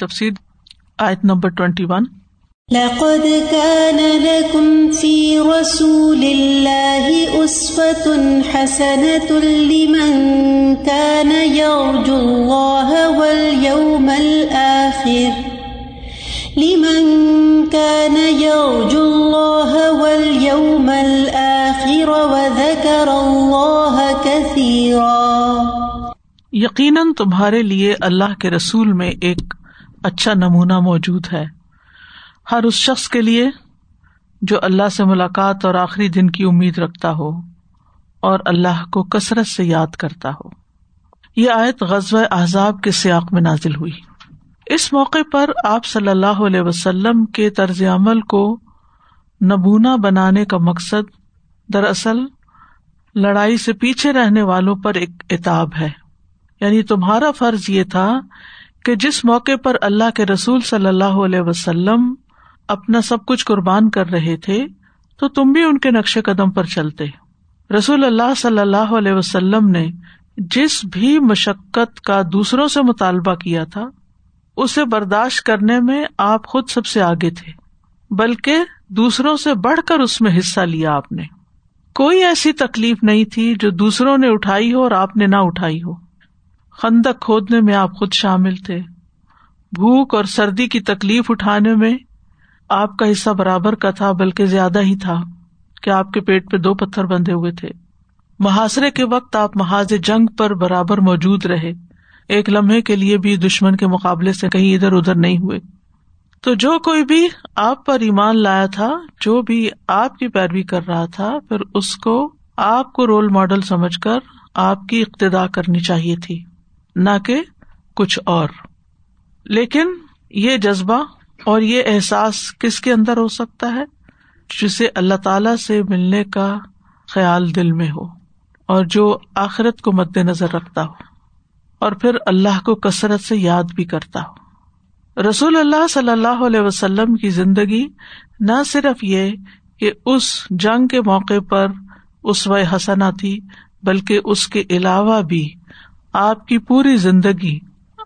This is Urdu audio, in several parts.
تفصیل آیت نمبر ٹوینٹی ون۔ لقد كان لكم في رسول الله أسوة حسنة لمن كان يرجو الله واليوم الآخر. لمن كان يرجو الله واليوم الآخر وذكر الله كثيرا. یقیناً تمہارے لیے اللہ کے رسول میں ایک اچھا نمونہ موجود ہے۔ ہر اس شخص کے لیے جو اللہ سے ملاقات اور آخری دن کی امید رکھتا ہو اور اللہ کو کثرت سے یاد کرتا ہو۔ یہ آیت غزب احزاب کے سیاق میں نازل ہوئی۔ اس موقع پر آپ صلی اللہ علیہ وسلم کے طرز عمل کو نبونا بنانے کا مقصد دراصل لڑائی سے پیچھے رہنے والوں پر ایک اتاب ہے۔ یعنی تمہارا فرض یہ تھا کہ جس موقع پر اللہ کے رسول صلی اللہ علیہ وسلم اپنا سب کچھ قربان کر رہے تھے، تو تم بھی ان کے نقش قدم پر چلتے۔ رسول اللہ صلی اللہ علیہ وسلم نے جس بھی مشقت کا دوسروں سے مطالبہ کیا تھا، اسے برداشت کرنے میں آپ خود سب سے آگے تھے، بلکہ دوسروں سے بڑھ کر اس میں حصہ لیا آپ نے۔ کوئی ایسی تکلیف نہیں تھی جو دوسروں نے اٹھائی ہو اور آپ نے نہ اٹھائی ہو۔ خندق کھودنے میں آپ خود شامل تھے۔ بھوک اور سردی کی تکلیف اٹھانے میں آپ کا حصہ برابر کا تھا، بلکہ زیادہ ہی تھا کہ آپ کے پیٹ پہ دو پتھر بندھے ہوئے تھے۔ محاصرے کے وقت آپ محاذ جنگ پر برابر موجود رہے۔ ایک لمحے کے لیے بھی دشمن کے مقابلے سے کہیں ادھر ادھر نہیں ہوئے۔ تو جو کوئی بھی آپ پر ایمان لایا تھا، جو بھی آپ کی پیروی کر رہا تھا، پھر اس کو آپ کو رول ماڈل سمجھ کر آپ کی اقتدا کرنی چاہیے تھی۔ نہ کہ کچھ اور۔ لیکن یہ جذبہ اور یہ احساس کس کے اندر ہو سکتا ہے؟ جسے اللہ تعالی سے ملنے کا خیال دل میں ہو اور جو آخرت کو مد نظر رکھتا ہو اور پھر اللہ کو کثرت سے یاد بھی کرتا ہو۔ رسول اللہ صلی اللہ علیہ وسلم کی زندگی نہ صرف یہ کہ اس جنگ کے موقع پر اس و حسنا تھی بلکہ اس کے علاوہ بھی آپ کی پوری زندگی،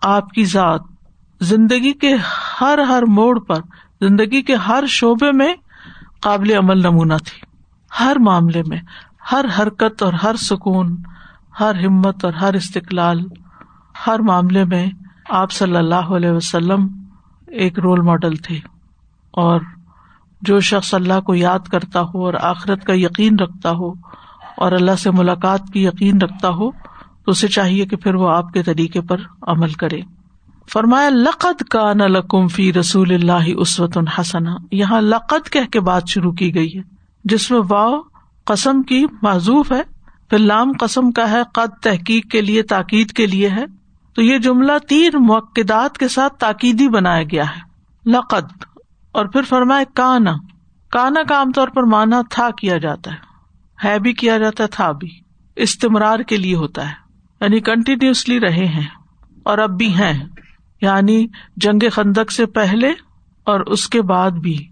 آپ کی ذات، زندگی کے ہر ہر موڑ پر، زندگی کے ہر شعبے میں قابل عمل نمونہ تھی۔ ہر معاملے میں، ہر حرکت اور ہر سکون، ہر ہمت اور ہر استقلال، ہر معاملے میں آپ صلی اللہ علیہ وسلم ایک رول ماڈل تھے۔ اور جو شخص اللہ کو یاد کرتا ہو اور آخرت کا یقین رکھتا ہو اور اللہ سے ملاقات کی یقین رکھتا ہو تو اسے چاہیے کہ پھر وہ آپ کے طریقے پر عمل کرے۔ فرمایا، لقد کا نلکم فی رسول اللہ اسوت الحسن یہاں لقد کہہ کے بات شروع کی گئی ہے، جس میں واؤ قسم کی معذوف ہے، پھر لام قسم کا ہے، قد تحقیق کے لیے، تاکید کے لیے ہے۔ تو یہ جملہ تین موقعات کے ساتھ تاکیدی بنایا گیا ہے۔ لقد۔ اور پھر فرمائے کانا۔ کانا کا عام طور پر مانا تھا کیا جاتا ہے۔ ہے بھی کیا جاتا ہے، تھا بھی۔ استمرار کے لیے ہوتا ہے۔ یعنی کنٹینیوسلی رہے ہیں اور اب بھی ہیں یعنی جنگ خندق سے پہلے اور اس کے بعد بھی۔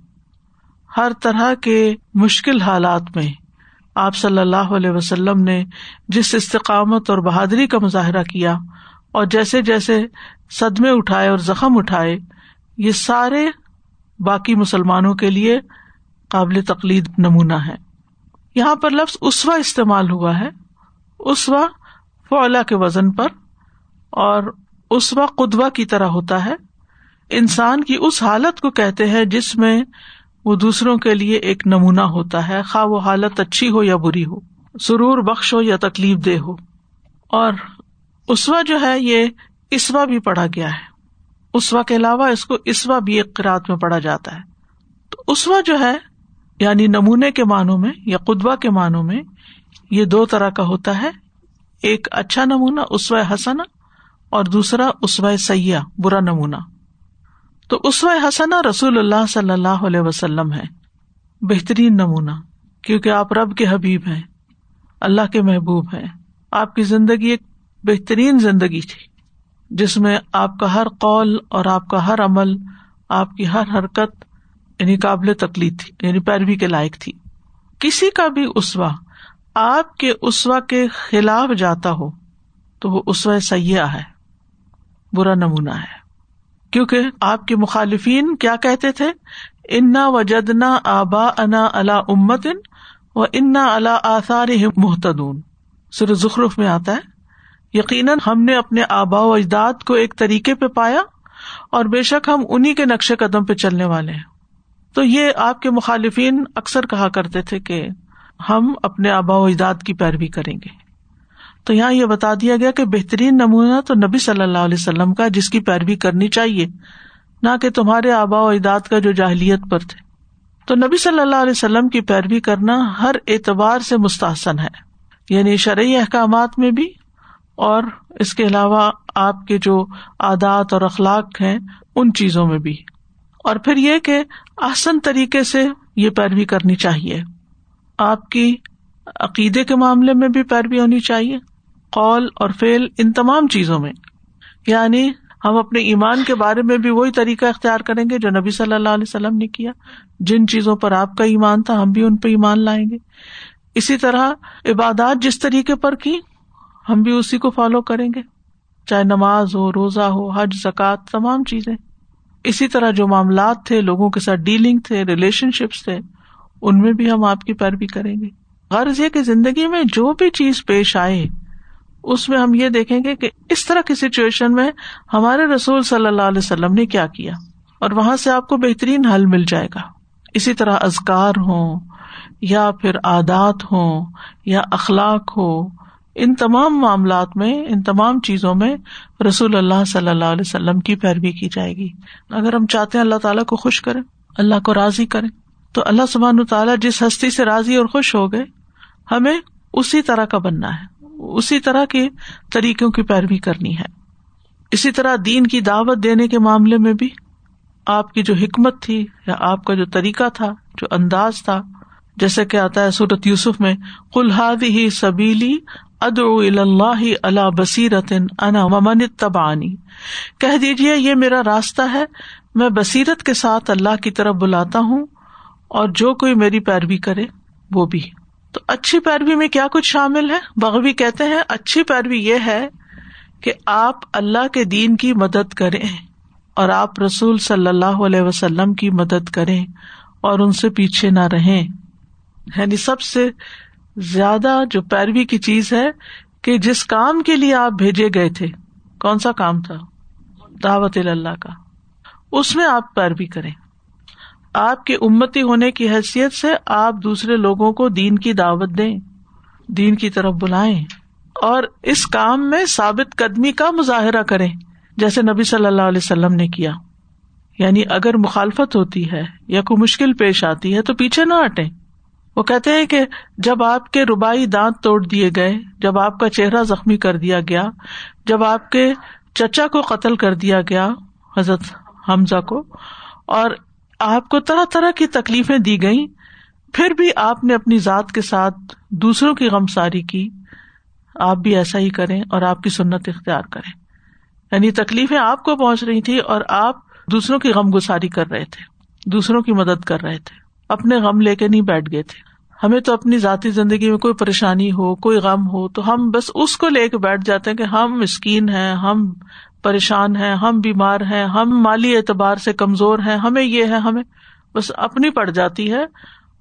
ہر طرح کے مشکل حالات میں آپ صلی اللہ علیہ وسلم نے جس استقامت اور بہادری کا مظاہرہ کیا اور جیسے جیسے صدمے اٹھائے اور زخم اٹھائے، یہ سارے باقی مسلمانوں کے لیے قابل تقلید نمونہ ہے یہاں پر لفظ اسوا استعمال ہوا ہے۔ اسوا فعلا کے وزن پر اور اس وقت قدوا کی طرح ہوتا ہے۔ انسان کی اس حالت کو کہتے ہیں جس میں وہ دوسروں کے لیے ایک نمونہ ہوتا ہے، خواہ وہ حالت اچھی ہو یا بری ہو۔ سرور بخش ہو یا تکلیف دہ ہو۔ اور اسوا جو ہے، یہ اسوا بھی پڑھا گیا ہے۔ اسوا کے علاوہ اس کو اسوا بھی ایک قرآد میں پڑھا جاتا ہے۔ تو اسوا جو ہے یعنی نمونے کے معنوں میں یا قدوا کے معنوں میں، یہ دو طرح کا ہوتا ہے۔ ایک اچھا نمونہ اسو حسن اور دوسرا اسوائے سیاح برا نمونہ۔ تو اسو حسنا رسول اللہ صلی اللہ علیہ وسلم ہے۔ بہترین نمونہ، کیونکہ آپ رب کے حبیب ہیں، اللہ کے محبوب ہیں۔ آپ کی زندگی ایک بہترین زندگی تھی، جس میں آپ کا ہر قول اور آپ کا ہر عمل، آپ کی ہر حرکت یعنی قابل تکلیف تھی یعنی پیروی کے لائق تھی۔ کسی کا بھی اسوا آپ کے اسوا کے خلاف جاتا ہو تو وہ اسوا سیاح ہے، برا نمونہ ہے۔ کیونکہ آپ کے مخالفین کیا کہتے تھے؟ انا و جدنا آبا انا اللہ امت و انا اللہ آثار محتدون سر ذخرف میں آتا ہے۔ یقیناً ہم نے اپنے آبا و اجداد کو ایک طریقے پہ پایا اور بے شک ہم انہیں کے نقشے قدم پہ چلنے والے ہیں۔ تو یہ آپ کے مخالفین اکثر کہا کرتے تھے کہ ہم اپنے آبا و اجداد کی پیروی کریں گے۔ تو یہاں یہ بتا دیا گیا کہ بہترین نمونہ تو نبی صلی اللہ علیہ وسلم کا جس کی پیروی کرنی چاہیے، نہ کہ تمہارے آبا و اجداد کا جو جاہلیت پر تھے۔ تو نبی صلی اللہ علیہ وسلم کی پیروی کرنا ہر اعتبار سے مستحسن ہے۔ یعنی شرعی احکامات میں بھی، اور اس کے علاوہ آپ کے جو عادات اور اخلاق ہیں، ان چیزوں میں بھی۔ اور پھر یہ کہ آسن طریقے سے یہ پیروی کرنی چاہیے۔ آپ کی عقیدے کے معاملے میں بھی پیروی ہونی چاہیے، قول اور فیل ان تمام چیزوں میں۔ یعنی ہم اپنے ایمان کے بارے میں بھی وہی طریقہ اختیار کریں گے جو نبی صلی اللہ علیہ وسلم نے کیا۔ جن چیزوں پر آپ کا ایمان تھا، ہم بھی ان پہ ایمان لائیں گے۔ اسی طرح عبادات جس طریقے پر کی، ہم بھی اسی کو فالو کریں گے۔ چاہے نماز ہو، روزہ ہو، حج زکات تمام چیزیں۔ اسی طرح جو معاملات تھے، لوگوں کے ساتھ ڈیلنگ تھے ریلیشن شپس تھے ان میں بھی ہم آپ کی پیروی کریں گے۔ غرض یہ کہ زندگی میں جو بھی چیز پیش آئے، اس میں ہم یہ دیکھیں گے کہ اس طرح کی سچویشن میں ہمارے رسول صلی اللہ علیہ وسلم نے کیا کیا، اور وہاں سے آپ کو بہترین حل مل جائے گا۔ اسی طرح ازکار ہوں، یا پھر عادات ہوں، یا اخلاق ہو ان تمام معاملات میں، ان تمام چیزوں میں رسول اللہ صلی اللہ علیہ وسلم کی پیروی کی جائے گی۔ اگر ہم چاہتے ہیں اللہ تعالیٰ کو خوش کریں، اللہ کو راضی کریں تو اللہ سبحان تعالیٰ جس ہستی سے راضی اور خوش ہو گئے، ہمیں اسی طرح کا بننا ہے۔ اسی طرح کے طریقوں کی پیروی کرنی ہے۔ اسی طرح دین کی دعوت دینے کے معاملے میں بھی آپ کی جو حکمت تھی یا آپ کا جو طریقہ تھا، جو انداز تھا، جیسے کہ آتا ہے سورت یوسف میں کلحاد ہی سبیلی اد اللہ اللہ بصیرت انا ممن تبانی کہہ دیجیے یہ میرا راستہ ہے، میں بصیرت کے ساتھ اللہ کی طرف بلاتا ہوں اور جو کوئی میری پیروی کرے، وہ بھی۔ تو اچھی پیروی میں کیا کچھ شامل ہے؟ بغوی کہتے ہیں، اچھی پیروی یہ ہے کہ آپ اللہ کے دین کی مدد کریں اور آپ رسول صلی اللہ علیہ وسلم کی مدد کریں اور ان سے پیچھے نہ رہیں۔ یعنی سب سے زیادہ جو پیروی کی چیز ہے کہ جس کام کے لیے آپ بھیجے گئے تھے، کون سا کام تھا؟ دعوت اللہ کا۔ اس میں آپ پیروی کریں۔ آپ کی امتی ہونے کی حیثیت سے آپ دوسرے لوگوں کو دین کی دعوت دیں، دین کی طرف بلائیں اور اس کام میں ثابت قدمی کا مظاہرہ کریں، جیسے نبی صلی اللہ علیہ وسلم نے کیا۔ یعنی اگر مخالفت ہوتی ہے یا کوئی مشکل پیش آتی ہے تو پیچھے نہ ہٹے وہ کہتے ہیں کہ جب آپ کے روبائی دانت توڑ دیے گئے، جب آپ کا چہرہ زخمی کر دیا گیا، جب آپ کے چچا کو قتل کر دیا گیا، حضرت حمزہ کو، اور آپ کو طرح طرح کی تکلیفیں دی گئی پھر بھی آپ نے اپنی ذات کے ساتھ دوسروں کی غم ساری کی۔ آپ بھی ایسا ہی کریں اور آپ کی سنت اختیار کریں۔ یعنی تکلیفیں آپ کو پہنچ رہی تھی اور آپ دوسروں کی غم گساری کر رہے تھے، دوسروں کی مدد کر رہے تھے۔ اپنے غم لے کے نہیں بیٹھ گئے تھے۔ ہمیں تو اپنی ذاتی زندگی میں کوئی پریشانی ہو، کوئی غم ہو، تو ہم بس اس کو لے کے بیٹھ جاتے ہیں کہ ہم مسکین ہیں، ہم پریشان ہیں، ہم بیمار ہیں، ہم مالی اعتبار سے کمزور ہیں، ہمیں یہ ہے، ہمیں بس اپنی پڑ جاتی ہے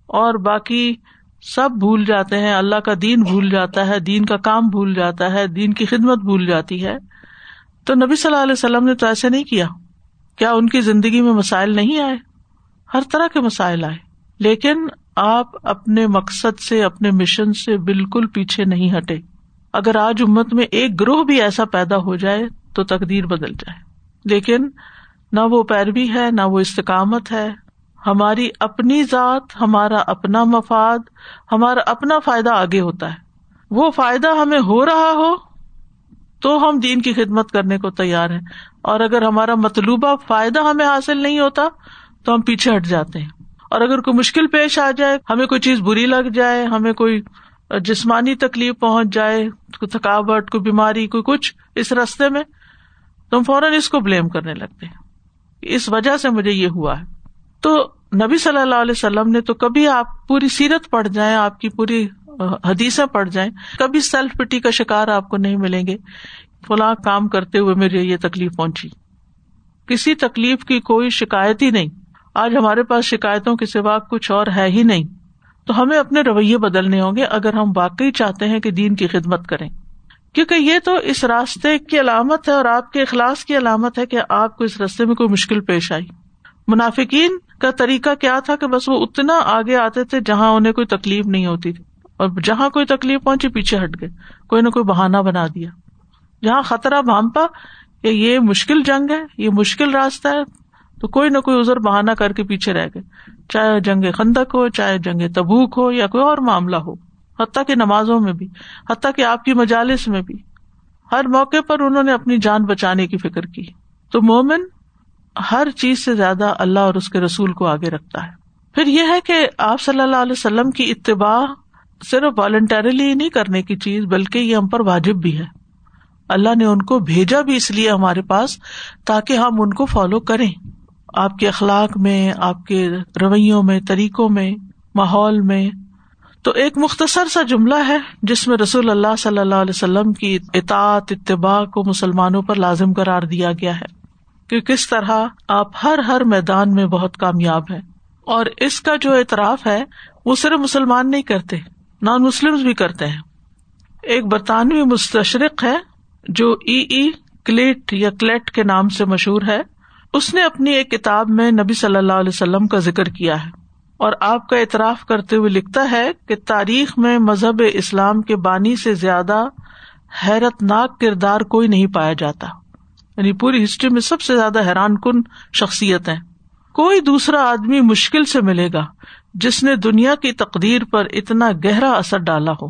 اور باقی سب بھول جاتے ہیں، اللہ کا دین بھول جاتا ہے، دین کا کام بھول جاتا ہے، دین کی خدمت بھول جاتی ہے۔ تو نبی صلی اللہ علیہ وسلم نے تو ایسے نہیں کیا۔ کیا ان کی زندگی میں مسائل نہیں آئے؟ ہر طرح کے مسائل آئے۔ لیکن آپ اپنے مقصد سے، اپنے مشن سے بالکل پیچھے نہیں ہٹے۔ اگر آج امت میں ایک گروہ بھی ایسا پیدا ہو جائے تو تقدیر بدل جائے۔ لیکن نہ وہ پیروی ہے، نہ وہ استقامت ہے۔ ہماری اپنی ذات، ہمارا اپنا مفاد، ہمارا اپنا فائدہ آگے ہوتا ہے۔ وہ فائدہ ہمیں ہو رہا ہو تو ہم دین کی خدمت کرنے کو تیار ہیں۔ اور اگر ہمارا مطلوبہ فائدہ ہمیں حاصل نہیں ہوتا تو ہم پیچھے ہٹ جاتے ہیں۔ اور اگر کوئی مشکل پیش آ جائے، ہمیں کوئی چیز بری لگ جائے، ہمیں کوئی جسمانی تکلیف پہنچ جائے، کوئی تھکاوٹ، کوئی بیماری، کوئی کچھ اس رستے میں تو ہم فوراً اس کو بلیم کرنے لگتے ہیں۔ اس وجہ سے مجھے یہ ہوا ہے۔ تو نبی صلی اللہ علیہ وسلم نے تو کبھی آپ پوری سیرت پڑ جائیں، آپ کی پوری حدیثیں پڑ جائیں، کبھی سیلف پٹی کا شکار آپ کو نہیں ملیں گے۔ فلاں کام کرتے ہوئے مجھے یہ تکلیف پہنچی۔ کسی تکلیف کی کوئی شکایت ہی نہیں۔ آج ہمارے پاس شکایتوں کے سوا کچھ اور ہے ہی نہیں۔ تو ہمیں اپنے رویے بدلنے ہوں گے اگر ہم واقعی چاہتے ہیں کہ دین کی خدمت کریں۔ کیونکہ یہ تو اس راستے کی علامت ہے اور آپ کے اخلاص کی علامت ہے کہ آپ کو اس راستے میں کوئی مشکل پیش آئی۔ منافقین کا طریقہ کیا تھا کہ بس وہ اتنا آگے آتے تھے جہاں انہیں کوئی تکلیف نہیں ہوتی تھی اور جہاں کوئی تکلیف پہنچی پیچھے ہٹ گئے، کوئی نہ کوئی بہانا بنا دیا۔ جہاں خطرہ بھامپا کہ یہ مشکل جنگ ہے، یہ مشکل راستہ ہے، تو کوئی نہ کوئی ازر بہانا کر کے پیچھے رہ گئے۔ چاہے جنگ خندق ہو، چاہے جنگ تبوک ہو یا کوئی اور معاملہ ہو۔ حتیٰ کہ نمازوں میں بھی، حتیٰ کہ آپ کی مجالس میں بھی۔ ہر موقع پر انہوں نے اپنی جان بچانے کی فکر کی۔ تو مومن ہر چیز سے زیادہ اللہ اور اس کے رسول کو آگے رکھتا ہے۔ پھر یہ ہے کہ آپ صلی اللہ علیہ وسلم کی اتباع صرف والنٹریلی نہیں کرنے کی چیز، بلکہ یہ ہم پر واجب بھی ہے۔ اللہ نے ان کو بھیجا بھی اس لیے ہمارے پاس تاکہ ہم ان کو فالو کریں۔ آپ کے اخلاق میں، آپ کے رویوں میں، طریقوں میں، ماحول میں تو ایک مختصر سا جملہ ہے جس میں رسول اللہ صلی اللہ علیہ وسلم کی اطاعت، اتباع کو مسلمانوں پر لازم قرار دیا گیا ہے۔ کہ کس طرح آپ ہر ہر میدان میں بہت کامیاب ہے اور اس کا جو اعتراف ہے، وہ صرف مسلمان نہیں کرتے نان مسلم بھی کرتے ہیں۔ ایک برطانوی مستشرق ہے، جو ای ای، کلیٹ یا کلیٹ کے نام سے مشہور ہے۔ اس نے اپنی ایک کتاب میں نبی صلی اللہ علیہ وسلم کا ذکر کیا ہے۔ اور آپ کا اعتراف کرتے ہوئے لکھتا ہے کہ تاریخ میں مذہب اسلام کے بانی سے زیادہ حیرت ناک کردار کوئی نہیں پایا جاتا۔ یعنی پوری ہسٹری میں سب سے زیادہ حیران کن شخصیت ہے کوئی دوسرا آدمی مشکل سے ملے گا جس نے دنیا کی تقدیر پر اتنا گہرا اثر ڈالا ہو۔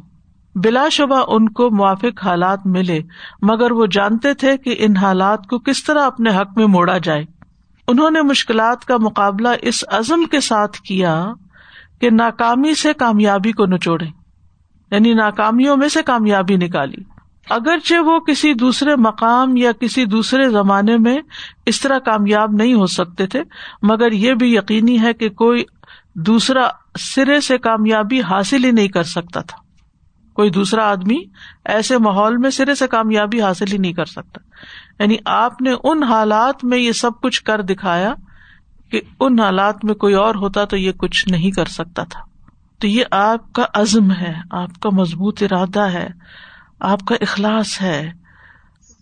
بلا شبہ ان کو موافق حالات ملے، مگر وہ جانتے تھے کہ ان حالات کو کس طرح اپنے حق میں موڑا جائے۔ انہوں نے مشکلات کا مقابلہ اس عزم کے ساتھ کیا کہ ناکامی سے کامیابی کو نچوڑے یعنی ناکامیوں میں سے کامیابی نکالی۔ اگرچہ وہ کسی دوسرے مقام یا کسی دوسرے زمانے میں اس طرح کامیاب نہیں ہو سکتے تھے، مگر یہ بھی یقینی ہے کہ کوئی دوسرا سرے سے کامیابی حاصل ہی نہیں کر سکتا تھا۔ کوئی دوسرا آدمی ایسے ماحول میں سرے سے کامیابی حاصل ہی نہیں کر سکتا۔ یعنی آپ نے ان حالات میں یہ سب کچھ کر دکھایا کہ ان حالات میں کوئی اور ہوتا تو یہ کچھ نہیں کر سکتا تھا۔ تو یہ آپ کا عزم ہے، آپ کا مضبوط ارادہ ہے، آپ کا اخلاص ہے،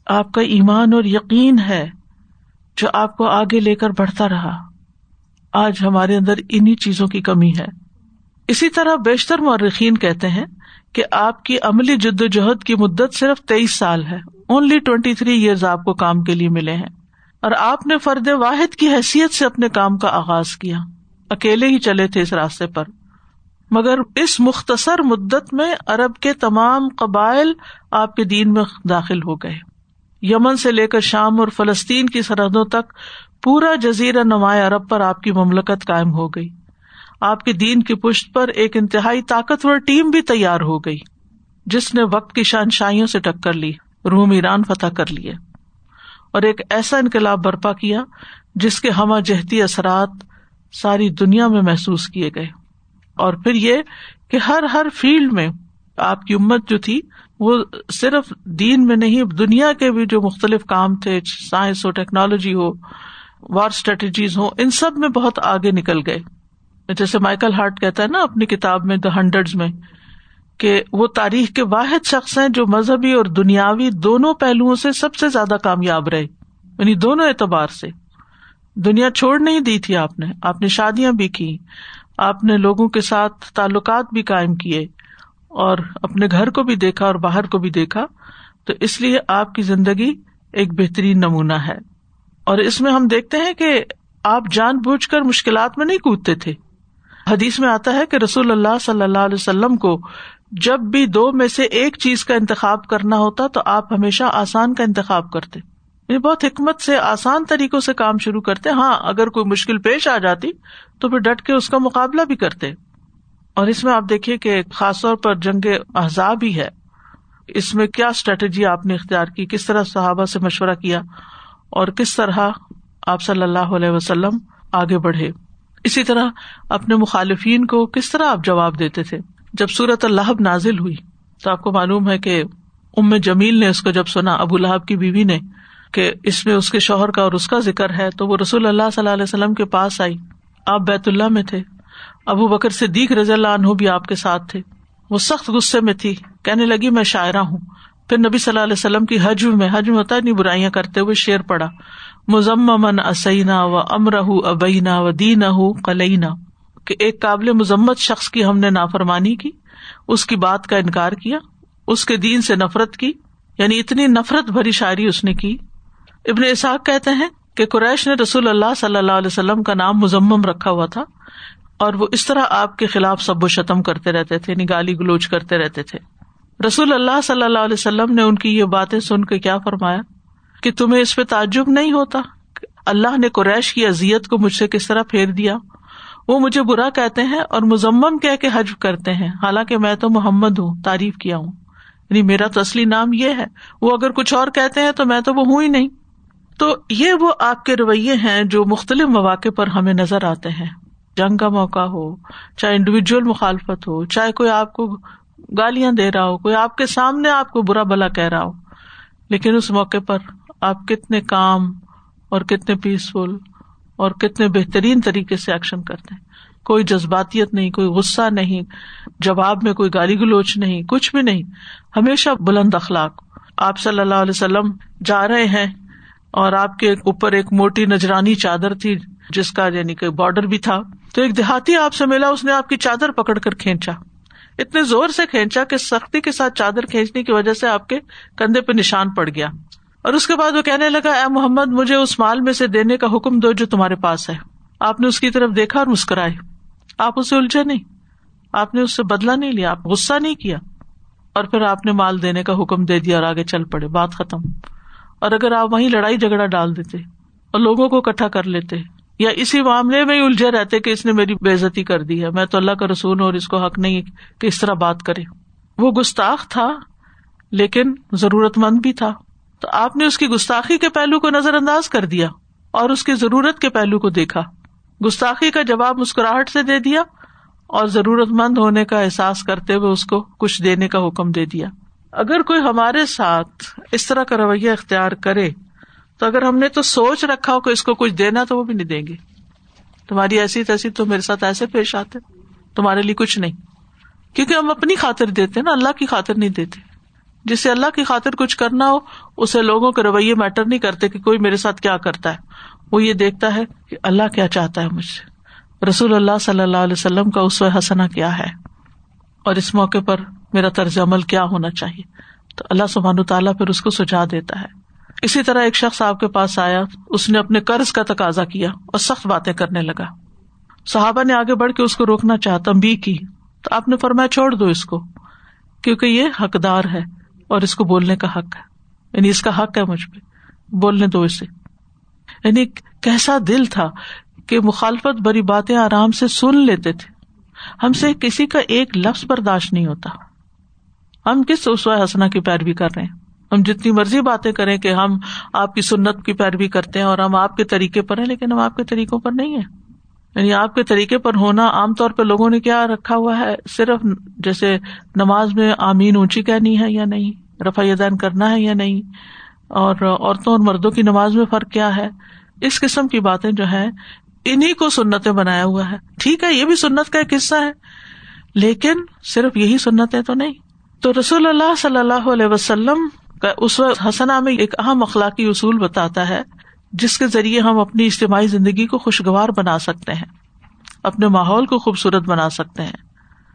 آپ کا ایمان اور یقین ہے جو آپ کو آگے لے کر بڑھتا رہا۔ آج ہمارے اندر انہیں چیزوں کی کمی ہے۔ اسی طرح بیشتر مورخین کہتے ہیں کہ آپ کی عملی جد و جہد کی مدت صرف تیئیس سال ہے۔ اونلی ٹوینٹی تھری ایئرز آپ کو کام کے لیے ملے ہیں۔ اور آپ نے فرد واحد کی حیثیت سے اپنے کام کا آغاز کیا۔ اکیلے ہی چلے تھے اس راستے پر۔ مگر اس مختصر مدت میں ارب کے تمام قبائل آپ کے دین میں داخل ہو گئے۔ یمن سے لے کر شام اور فلسطین کی سرحدوں تک پورا جزیرہ نمایاں عرب پر آپ کی مملکت قائم ہو گئی۔ آپ کے دین کی پشت پر ایک انتہائی طاقتور ٹیم بھی تیار ہو گئی، جس نے وقت کی شانشائیوں سے ٹکر لی، روم ایران فتح کر لیے، اور ایک ایسا انقلاب برپا کیا جس کے ہمہ جہتی اثرات ساری دنیا میں محسوس کیے گئے۔ اور پھر یہ کہ ہر ہر فیلڈ میں آپ کی امت جو تھی، وہ صرف دین میں نہیں، دنیا کے بھی جو مختلف کام تھے، سائنس ہو، ٹیکنالوجی ہو، وار اسٹریٹجیز ہو ان سب میں بہت آگے نکل گئے۔ جیسے مائیکل ہارٹ کہتا ہے نا اپنی کتاب میں دا ہنڈریڈ میں، کہ وہ تاریخ کے واحد شخص ہیں جو مذہبی اور دنیاوی دونوں پہلوؤں سے سب سے زیادہ کامیاب رہے یعنی دونوں اعتبار سے۔ دنیا چھوڑ نہیں دی تھی آپ نے آپ نے شادیاں بھی کی آپ نے لوگوں کے ساتھ تعلقات بھی قائم کیے اور اپنے گھر کو بھی دیکھا اور باہر کو بھی دیکھا۔ تو اس لیے آپ کی زندگی ایک بہترین نمونہ ہے۔ اور اس میں ہم دیکھتے ہیں کہ آپ جان بوجھ کر مشکلات میں نہیں کودتے تھے۔ حدیث میں آتا ہے کہ رسول اللہ صلی اللہ علیہ وسلم کو جب بھی دو میں سے ایک چیز کا انتخاب کرنا ہوتا تو آپ ہمیشہ آسان کا انتخاب کرتے۔ یعنی بہت حکمت سے آسان طریقوں سے کام شروع کرتے۔ ہاں اگر کوئی مشکل پیش آ جاتی تو پھر ڈٹ کے اس کا مقابلہ بھی کرتے۔ اور اس میں آپ دیکھیے کہ خاص طور پر جنگ احزاب ہی ہے۔ اس میں کیا اسٹریٹجی آپ نے اختیار کی؟ کس طرح صحابہ سے مشورہ کیا؟ اور کس طرح آپ صلی اللہ علیہ وسلم آگے بڑھے؟ اسی طرح اپنے مخالفین کو کس طرح آپ جواب دیتے تھے؟ جب سورت اللہ نازل ہوئی، تو آپ کو معلوم ہے کہ ام جمیل نے اس کو جب سنا، ابو لہب کی بیوی نے، کہ اس میں اس کے شوہر کا اور اس کا ذکر ہے، تو وہ رسول اللہ صلی اللہ علیہ وسلم کے پاس آئی۔ آپ بیت اللہ میں تھے۔ ابو بکر سے دیکھ رضی اللہ عنہ بھی آپ کے ساتھ تھے۔ وہ سخت غصے میں تھی۔ کہنے لگی، میں شاعرہ ہوں۔ پھر نبی صلی اللہ علیہ وسلم کی حج میں حج میں ہوتا ہے برائیاں کرتے ہوئے شیر پڑا مزمن اسینا و امرہ ابینا و دینا کلینا کہ ایک قابل مذمت شخص کی ہم نے نافرمانی کی، اس کی بات کا انکار کیا، اس کے دین سے نفرت کی یعنی اتنی نفرت بھری شاعری اس نے کی۔ ابن اسحاق کہتے ہیں کہ قریش نے رسول اللہ صلی اللہ علیہ وسلم کا نام مزمم رکھا ہوا تھا، اور وہ اس طرح آپ کے خلاف سب و شتم کرتے رہتے تھے یعنی گالی گلوچ کرتے رہتے تھے۔ رسول اللہ صلی اللہ علیہ وسلم نے ان کی یہ باتیں سن کے کیا فرمایا؟ کہ تمہیں اس پہ تعجب نہیں ہوتا اللہ نے قریش کی ازیت کو مجھ سے کس طرح پھیر دیا؟ وہ مجھے برا کہتے ہیں اور مزمم کہہ کے حج کرتے ہیں۔ حالانکہ میں تو محمد ہوں، تعریف کیا ہوں۔ یعنی میرا تو اصلی نام یہ ہے۔ وہ اگر کچھ اور کہتے ہیں تو میں تو وہ ہوں ہی نہیں۔ تو یہ وہ آپ کے رویے ہیں جو مختلف مواقع پر ہمیں نظر آتے ہیں۔ جنگ کا موقع ہو، چاہے انڈیویجل مخالفت ہو، چاہے کوئی آپ کو گالیاں دے رہا ہو، کوئی آپ کے سامنے آپ کو برا بلا کہہ رہا ہو، لیکن اس موقع پر آپ کتنے کام اور کتنے پیسفل اور کتنے بہترین طریقے سے ایکشن کرتے ہیں۔ کوئی جذباتیت نہیں، کوئی غصہ نہیں، جواب میں کوئی گالی گلوچ نہیں، کچھ بھی نہیں۔ ہمیشہ بلند اخلاق۔ آپ صلی اللہ علیہ وسلم جا رہے ہیں اور آپ کے اوپر ایک موٹی نجرانی چادر تھی، جس کا یعنی کہ بارڈر بھی تھا۔ تو ایک دیہاتی آپ سے ملا، اس نے آپ کی چادر پکڑ کر کھینچا۔ اتنے زور سے کھینچا کہ سختی کے ساتھ چادر کھینچنے کی وجہ سے آپ کے کندھے پہ نشان پڑ گیا۔ اور اس کے بعد وہ کہنے لگا، اے محمد، مجھے اس مال میں سے دینے کا حکم دو جو تمہارے پاس ہے۔ آپ نے اس کی طرف دیکھا اور مسکرائے۔ آپ اسے الجھے نہیں۔ آپ نے اس سے بدلا نہیں لیا۔ آپ غصہ نہیں کیا۔ اور پھر آپ نے مال دینے کا حکم دے دیا اور آگے چل پڑے۔ بات ختم۔ اور اگر آپ وہیں لڑائی جھگڑا ڈال دیتے اور لوگوں کو اکٹھا کر لیتے یا اسی معاملے میں ہی الجھے رہتے کہ اس نے میری بےزتی کر دی ہے۔ میں تو اللہ کا رسول ہوں اور اس کو حق نہیں کہ اس طرح بات کرے۔ وہ گستاخ تھا لیکن ضرورت مند بھی تھا۔ تو آپ نے اس کی گستاخی کے پہلو کو نظر انداز کر دیا اور اس کی ضرورت کے پہلو کو دیکھا۔ گستاخی کا جواب مسکراہٹ سے دے دیا اور ضرورت مند ہونے کا احساس کرتے ہوئے اس کو کچھ دینے کا حکم دے دیا۔ اگر کوئی ہمارے ساتھ اس طرح کا رویہ اختیار کرے تو اگر ہم نے تو سوچ رکھا ہو کہ اس کو کچھ دینا تو وہ بھی نہیں دیں گے۔ تمہاری ایسی تیسی تو میرے ساتھ ایسے پیش آتے، تمہارے لیے کچھ نہیں۔ کیونکہ ہم اپنی خاطر دیتے نا، اللہ کی خاطر نہیں دیتے۔ جسے اللہ کی خاطر کچھ کرنا ہو، اسے لوگوں کے رویے میٹر نہیں کرتے کہ کوئی میرے ساتھ کیا کرتا ہے۔ وہ یہ دیکھتا ہے کہ اللہ کیا چاہتا ہے مجھ سے۔ رسول اللہ صلی اللہ علیہ وسلم کا اس حسنا کیا ہے؟ اور اس موقع پر میرا طرز عمل کیا ہونا چاہیے؟ تو اللہ سبحان تعالیٰ پھر اس کو سجا دیتا ہے۔ اسی طرح ایک شخص آپ کے پاس آیا، اس نے اپنے قرض کا تقاضا کیا اور سخت باتیں کرنے لگا۔ صحابہ نے آگے بڑھ کے اس کو روکنا چاہتا بھی کی۔ تو آپ نے فرمایا، چھوڑ دو اس کو، کیونکہ یہ حقدار ہے۔ اور اس کو بولنے کا حق ہے۔ یعنی اس کا حق ہے مجھ پہ۔ بولنے دو اسے۔ یعنی کیسا دل تھا کہ مخالفت بری باتیں آرام سے سن لیتے تھے۔ ہم سے کسی کا ایک لفظ برداشت نہیں ہوتا۔ ہم کس اسوا حسنا کی پیروی کر رہے ہیں؟ ہم جتنی مرضی باتیں کریں کہ ہم آپ کی سنت کی پیروی کرتے ہیں اور ہم آپ کے طریقے پر ہیں، لیکن ہم آپ کے طریقوں پر نہیں ہے یعنی آپ کے طریقے پر ہونا عام طور پہ لوگوں نے کیا رکھا ہوا ہے؟ صرف جیسے نماز میں آمین اونچی کہنی ہے یا نہیں؟ رفا دین کرنا ہے یا نہیں؟ اور عورتوں اور مردوں کی نماز میں فرق کیا ہے؟ اس قسم کی باتیں جو ہے انہیں کو سنتیں بنایا ہوا ہے۔ ٹھیک ہے، یہ بھی سنت کا ایک حصہ ہے، لیکن صرف یہی سنتیں تو نہیں۔ تو رسول اللہ صلی اللہ علیہ وسلم کا اس وقت حسنا میں ایک اہم اخلاقی اصول بتاتا ہے۔ جس کے ذریعے ہم اپنی اجتماعی زندگی کو خوشگوار بنا سکتے ہیں، اپنے ماحول کو خوبصورت بنا سکتے ہیں۔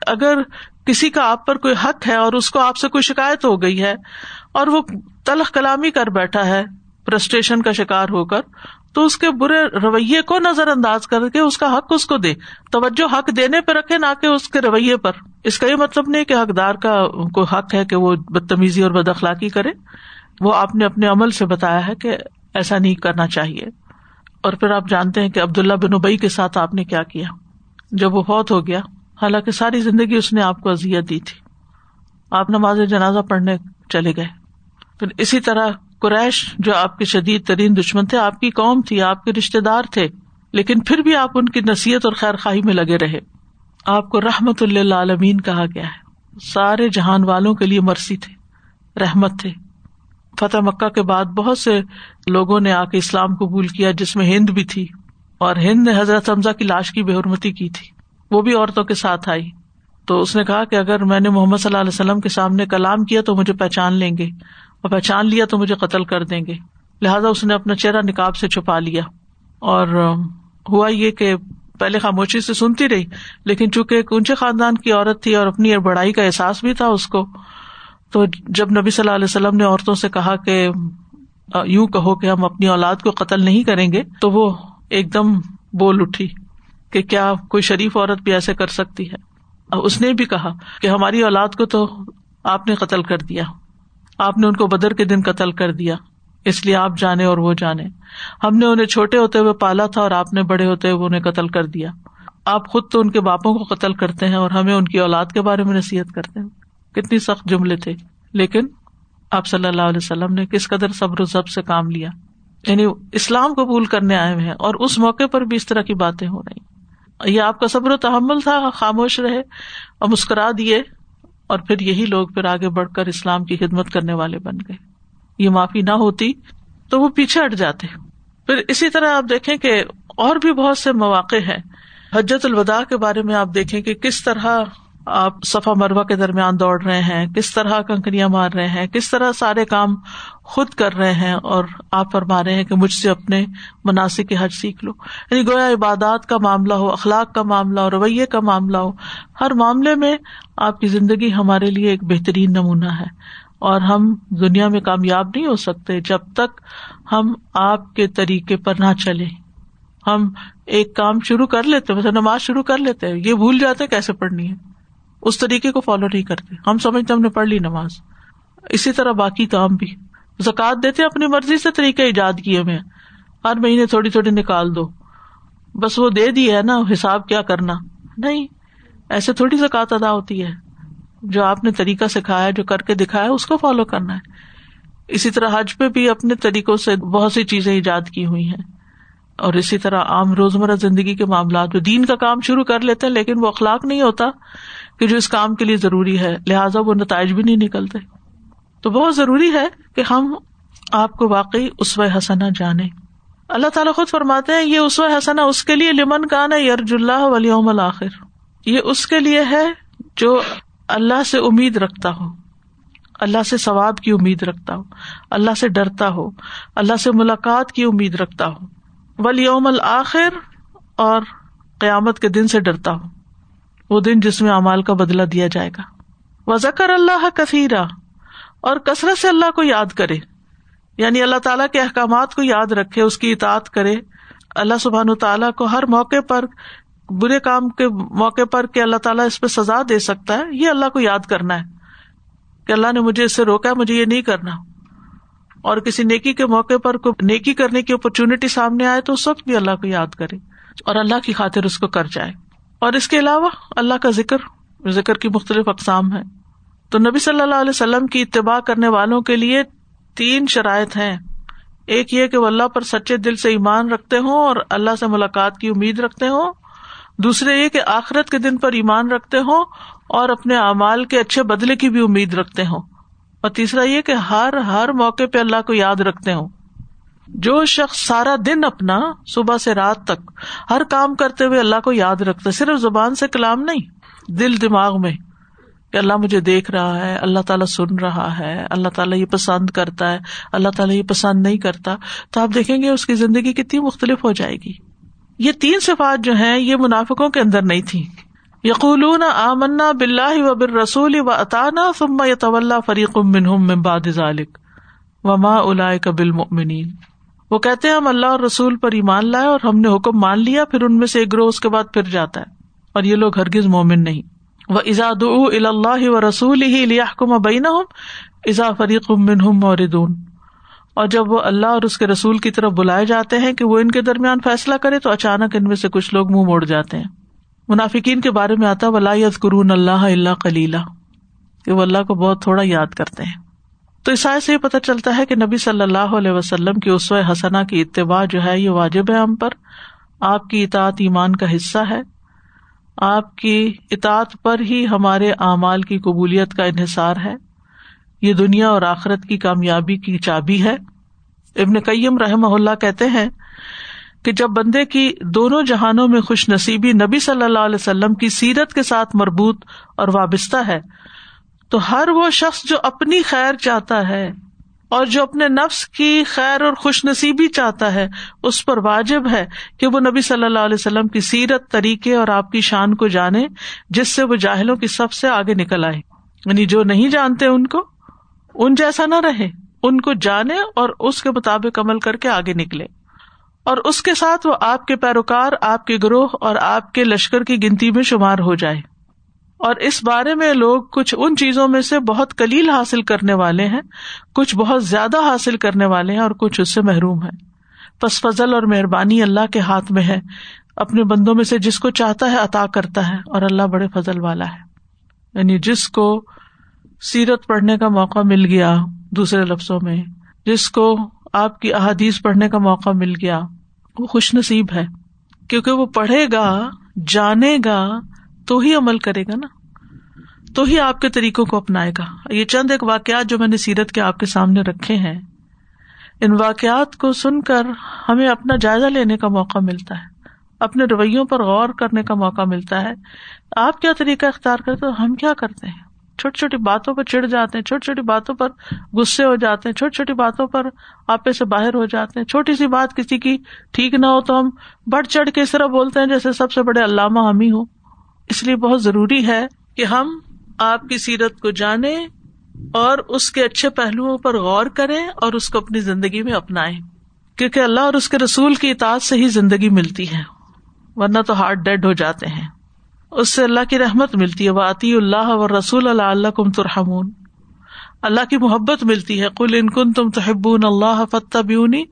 اگر کسی کا آپ پر کوئی حق ہے اور اس کو آپ سے کوئی شکایت ہو گئی ہے اور وہ تلخ کلامی کر بیٹھا ہے، فرسٹریشن کا شکار ہو کر، تو اس کے برے رویے کو نظر انداز کر کے اس کا حق اس کو دے۔ توجہ حق دینے پہ رکھے، نہ کہ اس کے رویے پر۔ اس کا یہ مطلب نہیں کہ حقدار کا کوئی حق ہے کہ وہ بدتمیزی اور بد اخلاقی کرے۔ وہ آپ نے اپنے عمل سے بتایا ہے کہ ایسا نہیں کرنا چاہیے۔ اور پھر آپ جانتے ہیں کہ عبداللہ بن ابئی کے ساتھ آپ نے کیا کیا۔ جب وہ فوت ہو گیا، حالانکہ ساری زندگی اس نے آپ کو ازیت دی تھی۔ آپ نماز جنازہ پڑھنے چلے گئے۔ پھر اسی طرح قریش جو آپ کے شدید ترین دشمن تھے، آپ کی قوم تھی، آپ کے رشتے دار تھے، لیکن پھر بھی آپ ان کی نصیحت اور خیر خواہی میں لگے رہے۔ آپ کو رحمت اللہ عالمین کہا گیا ہے۔ سارے جہان والوں کے لیے مرسی تھے، رحمت تھے۔ فتح مکہ کے بعد بہت سے لوگوں نے آ کے اسلام قبول کیا، جس میں ہند بھی تھی۔ اور ہند نے حضرت حمزہ کی لاش کی بے حرمتی کی تھی۔ وہ بھی عورتوں کے ساتھ آئی۔ تو اس نے کہا کہ اگر میں نے محمد صلی اللہ علیہ وسلم کے سامنے کلام کیا تو مجھے پہچان لیں گے۔ اور پہچان لیا تو مجھے قتل کر دیں گے۔ لہٰذا اس نے اپنا چہرہ نکاب سے چھپا لیا۔ اور ہوا یہ کہ پہلے خاموشی سے سنتی رہی، لیکن چونکہ ایک اونچے خاندان کی عورت تھی اور اپنی بڑائی کا احساس بھی تھا اس کو تو جب نبی صلی اللہ علیہ وسلم نے عورتوں سے کہا کہ یوں کہو کہ ہم اپنی اولاد کو قتل نہیں کریں گے، تو وہ ایک دم بول اٹھی کہ کیا کوئی شریف عورت بھی ایسے کر سکتی ہے۔ اس نے بھی کہا کہ ہماری اولاد کو تو آپ نے قتل کر دیا، آپ نے ان کو بدر کے دن قتل کر دیا، اس لیے آپ جانے اور وہ جانے۔ ہم نے انہیں چھوٹے ہوتے ہوئے پالا تھا اور آپ نے بڑے ہوتے ہوئے انہیں قتل کر دیا۔ آپ خود تو ان کے باپوں کو قتل کرتے ہیں اور ہمیں ان کی اولاد کے بارے میں نصیحت کرتے ہیں۔ کتنی سخت جملے تھے۔ لیکن آپ صلی اللہ علیہ وسلم نے کس قدر صبر و ضبط سے کام لیا۔ یعنی اسلام قبول کرنے آئے ہوئے ہیں اور اس موقع پر بھی اس طرح کی باتیں ہو رہی یہ آپ کا صبر و تحمل تھا، خاموش رہے اور مسکرا دیے اور پھر یہی لوگ پھر آگے بڑھ کر اسلام کی خدمت کرنے والے بن گئے۔ یہ معافی نہ ہوتی تو وہ پیچھے ہٹ جاتے۔ پھر اسی طرح آپ دیکھیں کہ اور بھی بہت سے مواقع ہیں۔ حجت الوداع کے بارے میں آپ دیکھیں کہ کس طرح آپ صفا مروا کے درمیان دوڑ رہے ہیں، کس طرح کنکریاں مار رہے ہیں، کس طرح سارے کام خود کر رہے ہیں اور آپ فرما رہے ہیں کہ مجھ سے اپنے مناسب کے حج سیکھ لو۔ یعنی گویا عبادات کا معاملہ ہو، اخلاق کا معاملہ ہو، رویے کا معاملہ ہو، ہر معاملے میں آپ کی زندگی ہمارے لیے ایک بہترین نمونہ ہے۔ اور ہم دنیا میں کامیاب نہیں ہو سکتے جب تک ہم آپ کے طریقے پر نہ چلے ہم ایک کام شروع کر لیتے مطلب نماز شروع کر لیتے، یہ بھول جاتے کیسے پڑھنی ہے؟ اس طریقے کو فالو نہیں کرتے۔ ہم سمجھتے ہم نے پڑھ لی نماز۔ اسی طرح باقی کام بھی۔ زکات دیتے اپنی مرضی سے طریقے ایجاد کیے میں ہر مہینے تھوڑی تھوڑی نکال دو۔ بس وہ دے دی ہے نا، حساب کیا کرنا۔ نہیں، ایسے تھوڑی زکات ادا ہوتی ہے۔ جو آپ نے طریقہ سکھایا، جو کر کے دکھایا، اس کو فالو کرنا ہے۔ اسی طرح حج پہ بھی اپنے طریقوں سے بہت سی چیزیں ایجاد کی ہوئی ہیں۔ اور اسی طرح عام روزمرہ زندگی کے معاملات جو دین کا کام شروع کر لیتے ہیں، لیکن وہ اخلاق نہیں ہوتا۔ کہ جو اس کام کے لیے ضروری ہے، لہٰذا وہ نتائج بھی نہیں نکلتے۔ تو بہت ضروری ہے کہ ہم آپ کو واقعی اسو حسنا جانے اللہ تعالیٰ خود فرماتے ہیں، یہ اسو حسنا اس کے لیے لمن کان یرج اللہ ولیوم الآخر یہ اس کے لیے ہے جو اللہ سے امید رکھتا ہو۔ اللہ سے ثواب کی امید رکھتا ہو۔ اللہ سے ڈرتا ہو۔ اللہ سے ملاقات کی امید رکھتا ہو۔ ولیوم الآخر اور قیامت کے دن سے ڈرتا ہو۔ وہ دن جس میں امال کا بدلا دیا جائے گا۔ وہ زکر اللہ کثیرا اور کثرت سے اللہ کو یاد کرے۔ یعنی اللہ تعالیٰ کے احکامات کو یاد رکھے، اس کی اطاعت کرے۔ اللہ سبحان تعالیٰ کو ہر موقع پر، برے کام کے موقع پر کہ اللہ تعالیٰ اس پہ سزا دے سکتا ہے، یہ اللہ کو یاد کرنا ہے۔ کہ اللہ نے مجھے اس سے روکا ہے، مجھے یہ نہیں کرنا۔ اور کسی نیکی کے موقع پر کوئی نیکی کرنے کی اپرچونٹی سامنے آئے تو اس وقت بھی اللہ کو یاد کرے اور اللہ کی خاطر اس کو کر جائے۔ اور اس کے علاوہ اللہ کا ذکر ذکر کی مختلف اقسام ہے تو نبی صلی اللہ علیہ وسلم کی اتباع کرنے والوں کے لیے تین شرائط ہیں۔ ایک یہ کہ وہ اللہ پر سچے دل سے ایمان رکھتے ہوں اور اللہ سے ملاقات کی امید رکھتے ہوں۔ دوسرے یہ کہ آخرت کے دن پر ایمان رکھتے ہوں اور اپنے اعمال کے اچھے بدلے کی بھی امید رکھتے ہوں۔ اور تیسرا یہ کہ ہر ہر موقع پہ اللہ کو یاد رکھتے ہوں۔ جو شخص سارا دن اپنا صبح سے رات تک ہر کام کرتے ہوئے اللہ کو یاد رکھتا صرف زبان سے کلام نہیں، دل دماغ میں کہ اللہ مجھے دیکھ رہا ہے، اللہ تعالیٰ سن رہا ہے، اللہ تعالیٰ یہ پسند کرتا ہے، اللہ تعالیٰ یہ پسند نہیں کرتا۔ تو آپ دیکھیں گے اس کی زندگی کتنی مختلف ہو جائے گی۔ یہ تین صفات جو ہیں، یہ منافقوں کے اندر نہیں تھی یقول آمنا بلّہ و بر رسول و اطانا فما یطول فریق من بعد ذالک وما الا کبل وہ کہتے ہیں ہم اللہ اور رسول پر ایمان لائے اور ہم نے حکم مان لیا، پھر ان میں سے ایک گروہ اس کے بعد پھر جاتا ہے۔ اور یہ لوگ ہرگز مومن نہیں۔ وہ ازاد اللہ و رسول ہی لیاحکم بین ازا فریق اور اور جب وہ اللہ اور اس کے رسول کی طرف بلائے جاتے ہیں کہ وہ ان کے درمیان فیصلہ کرے، تو اچانک ان میں سے کچھ لوگ منہ موڑ جاتے ہیں۔ منافقین کے بارے میں آتا ولا قرون اللہ اللہ کلیلہ کہ وہ اللہ کو بہت تھوڑا یاد کرتے ہیں۔ تو عیسائی سے یہ پتہ چلتا ہے کہ نبی صلی اللہ علیہ وسلم کی اسو حسنا کی اتباع جو ہے یہ واجب ہے ہم پر۔ آپ کی اطاعت ایمان کا حصہ ہے۔ آپ کی اطاعت پر ہی ہمارے اعمال کی قبولیت کا انحصار ہے۔ یہ دنیا اور آخرت کی کامیابی کی چابی ہے۔ ابن قیم رحم اللہ کہتے ہیں کہ جب بندے کی دونوں جہانوں میں خوش نصیبی نبی صلی اللہ علیہ وسلم کی سیرت کے ساتھ مربوط اور وابستہ ہے تو ہر وہ شخص جو اپنی خیر چاہتا ہے اور جو اپنے نفس کی خیر اور خوش نصیبی چاہتا ہے، اس پر واجب ہے کہ وہ نبی صلی اللہ علیہ وسلم کی سیرت، طریقے اور آپ کی شان کو جانے، جس سے وہ جاہلوں کی سب سے آگے نکل آئے۔ یعنی جو نہیں جانتے ان کو، ان جیسا نہ رہے۔ ان کو جانے اور اس کے مطابق عمل کر کے آگے نکلے۔ اور اس کے ساتھ وہ آپ کے پیروکار، آپ کے گروہ اور آپ کے لشکر کی گنتی میں شمار ہو جائے۔ اور اس بارے میں لوگ کچھ ان چیزوں میں سے بہت کلیل حاصل کرنے والے ہیں، کچھ بہت زیادہ حاصل کرنے والے ہیں اور کچھ اس سے محروم ہے پس فضل اور مہربانی اللہ کے ہاتھ میں ہے۔ اپنے بندوں میں سے جس کو چاہتا ہے عطا کرتا ہے اور اللہ بڑے فضل والا ہے۔ یعنی جس کو سیرت پڑھنے کا موقع مل گیا دوسرے لفظوں میں، جس کو آپ کی احادیث پڑھنے کا موقع مل گیا، وہ خوش نصیب ہے۔ کیونکہ وہ پڑھے گا، جانے گا تو ہی عمل کرے گا نا۔ تو ہی آپ کے طریقوں کو اپنائے گا۔ یہ چند ایک واقعات جو میں نے سیرت کے آپ کے سامنے رکھے ہیں، ان واقعات کو سن کر ہمیں اپنا جائزہ لینے کا موقع ملتا ہے، اپنے رویوں پر غور کرنے کا موقع ملتا ہے۔ آپ کیا طریقہ اختیار کرتے ہم کیا کرتے ہیں؟ چھوٹی چھوٹی باتوں پر چڑ جاتے ہیں، چھوٹی چھوٹی باتوں پر غصے ہو جاتے ہیں، چھوٹی چھوٹی باتوں پر آپے سے باہر ہو جاتے ہیں۔ چھوٹی سی بات کسی کی ٹھیک نہ ہو تو ہم بڑھ چڑھ کے اس طرح بولتے ہیں جیسے سب سے بڑے علامہ ہم ہی ہوں۔ اس لیے بہت ضروری ہے کہ ہم آپ کی سیرت کو جانے اور اس کے اچھے پہلوؤں پر غور کریں اور اس کو اپنی زندگی میں اپنائیں۔ کیونکہ اللہ اور اس کے رسول کی اطاعت سے ہی زندگی ملتی ہے، ورنہ تو ہارٹ ڈیڈ ہو جاتے ہیں۔ اس سے اللہ کی رحمت ملتی ہے۔ وہ آتی اللہ و رسول اللہ اللہ کم ترحمون۔ اللہ کی محبت ملتی ہے۔ کل ان کن تم تحبون اللہ فتح بیونی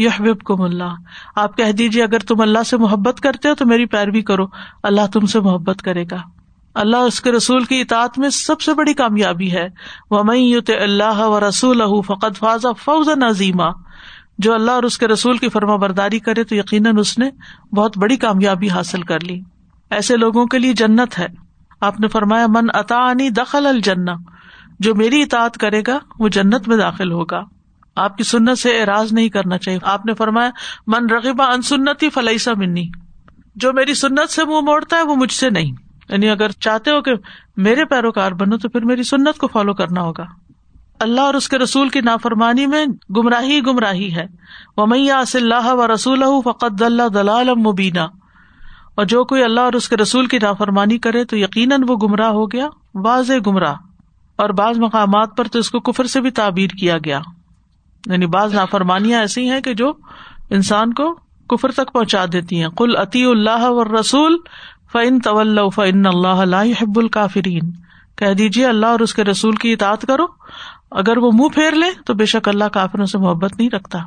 یحب کم اللہ۔ آپ کہہ دیجیے اگر تم اللہ سے محبت کرتے ہو تو میری پیروی کرو، اللہ تم سے محبت کرے گا۔ اللہ اس کے رسول کی اطاعت میں سب سے بڑی کامیابی ہے۔ وہ یوت اللہ و رسول فقط فاض فوز نظیمہ جو اللہ اور اس کے رسول کی فرما برداری کرے تو یقیناً اس نے بہت بڑی کامیابی حاصل کر لی۔ ایسے لوگوں کے لیے جنت ہے۔ آپ نے فرمایا، من اتا دخل الجنا جو میری اطاعت کرے گا، وہ جنت میں داخل ہوگا۔ آپ کی سنت سے اعراض نہیں کرنا چاہیے۔ آپ نے فرمایا، من رغبا ان سنتی فلحسا منی۔ جو میری سنت سے منہ موڑتا ہے، وہ مجھ سے نہیں۔ یعنی اگر چاہتے ہو کہ میرے پیروکار بنو، تو پھر میری سنت کو فالو کرنا ہوگا۔ اللہ اور اس کے رسول کی نافرمانی میں گمراہی گمراہی ہے۔ وہ میاں اللہ و رسول فقط اللہ دلال مبینہ اور جو کوئی اللہ اور اس کے رسول کی نافرمانی کرے، تو یقیناً وہ گمراہ ہو گیا، واضح گمراہ۔ اور بعض مقامات پر تو اس کو کفر سے بھی تعبیر کیا گیا۔ یعنی بعض نافرمانیاں ایسی ہیں کہ جو انسان کو کفر تک پہنچا دیتی ہیں۔ کل عطی اللہ و رسول فن طول فن اللہ حب الکافرین کہہ دیجیے اللہ اور اس کے رسول کی اطاعت کرو۔ اگر وہ منہ پھیر لے تو بے شک اللہ کافروں سے محبت نہیں رکھتا۔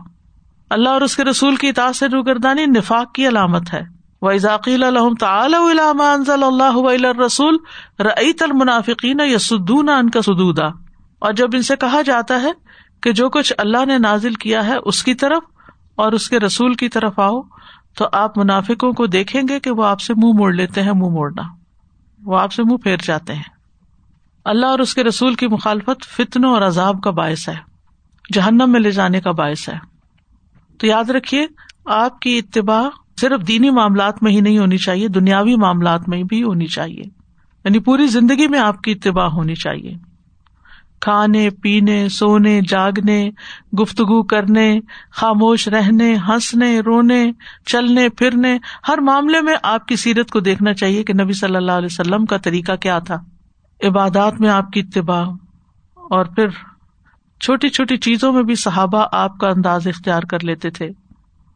اللہ اور اس کے رسول کی اطاعت سے روگردانی نفاق کی علامت ہے۔ و ذاکیل الحم تعلیٰ اللہ رسول رعیت المنافقین یسدون ان کا سدودا۔ اور جب ان سے کہا جاتا ہے کہ جو کچھ اللہ نے نازل کیا ہے اس کی طرف اور اس کے رسول کی طرف آؤ، تو آپ منافقوں کو دیکھیں گے کہ وہ آپ سے منہ موڑ لیتے ہیں، منہ موڑنا۔ وہ آپ سے منہ پھیر جاتے ہیں۔ اللہ اور اس کے رسول کی مخالفت فتنوں اور عذاب کا باعث ہے۔ جہنم میں لے جانے کا باعث ہے۔ تو یاد رکھیے، آپ کی اتباع صرف دینی معاملات میں ہی نہیں ہونی چاہیے، دنیاوی معاملات میں بھی ہونی چاہیے۔ یعنی پوری زندگی میں آپ کی اتباع ہونی چاہیے۔ کھانے، پینے، سونے، جاگنے، گفتگو کرنے، خاموش رہنے، ہنسنے، رونے، چلنے، پھرنے، ہر معاملے میں آپ کی سیرت کو دیکھنا چاہیے کہ نبی صلی اللہ علیہ وسلم کا طریقہ کیا تھا۔ عبادات میں آپ کی اتباع اور پھر چھوٹی چھوٹی چیزوں میں بھی صحابہ آپ کا انداز اختیار کر لیتے تھے۔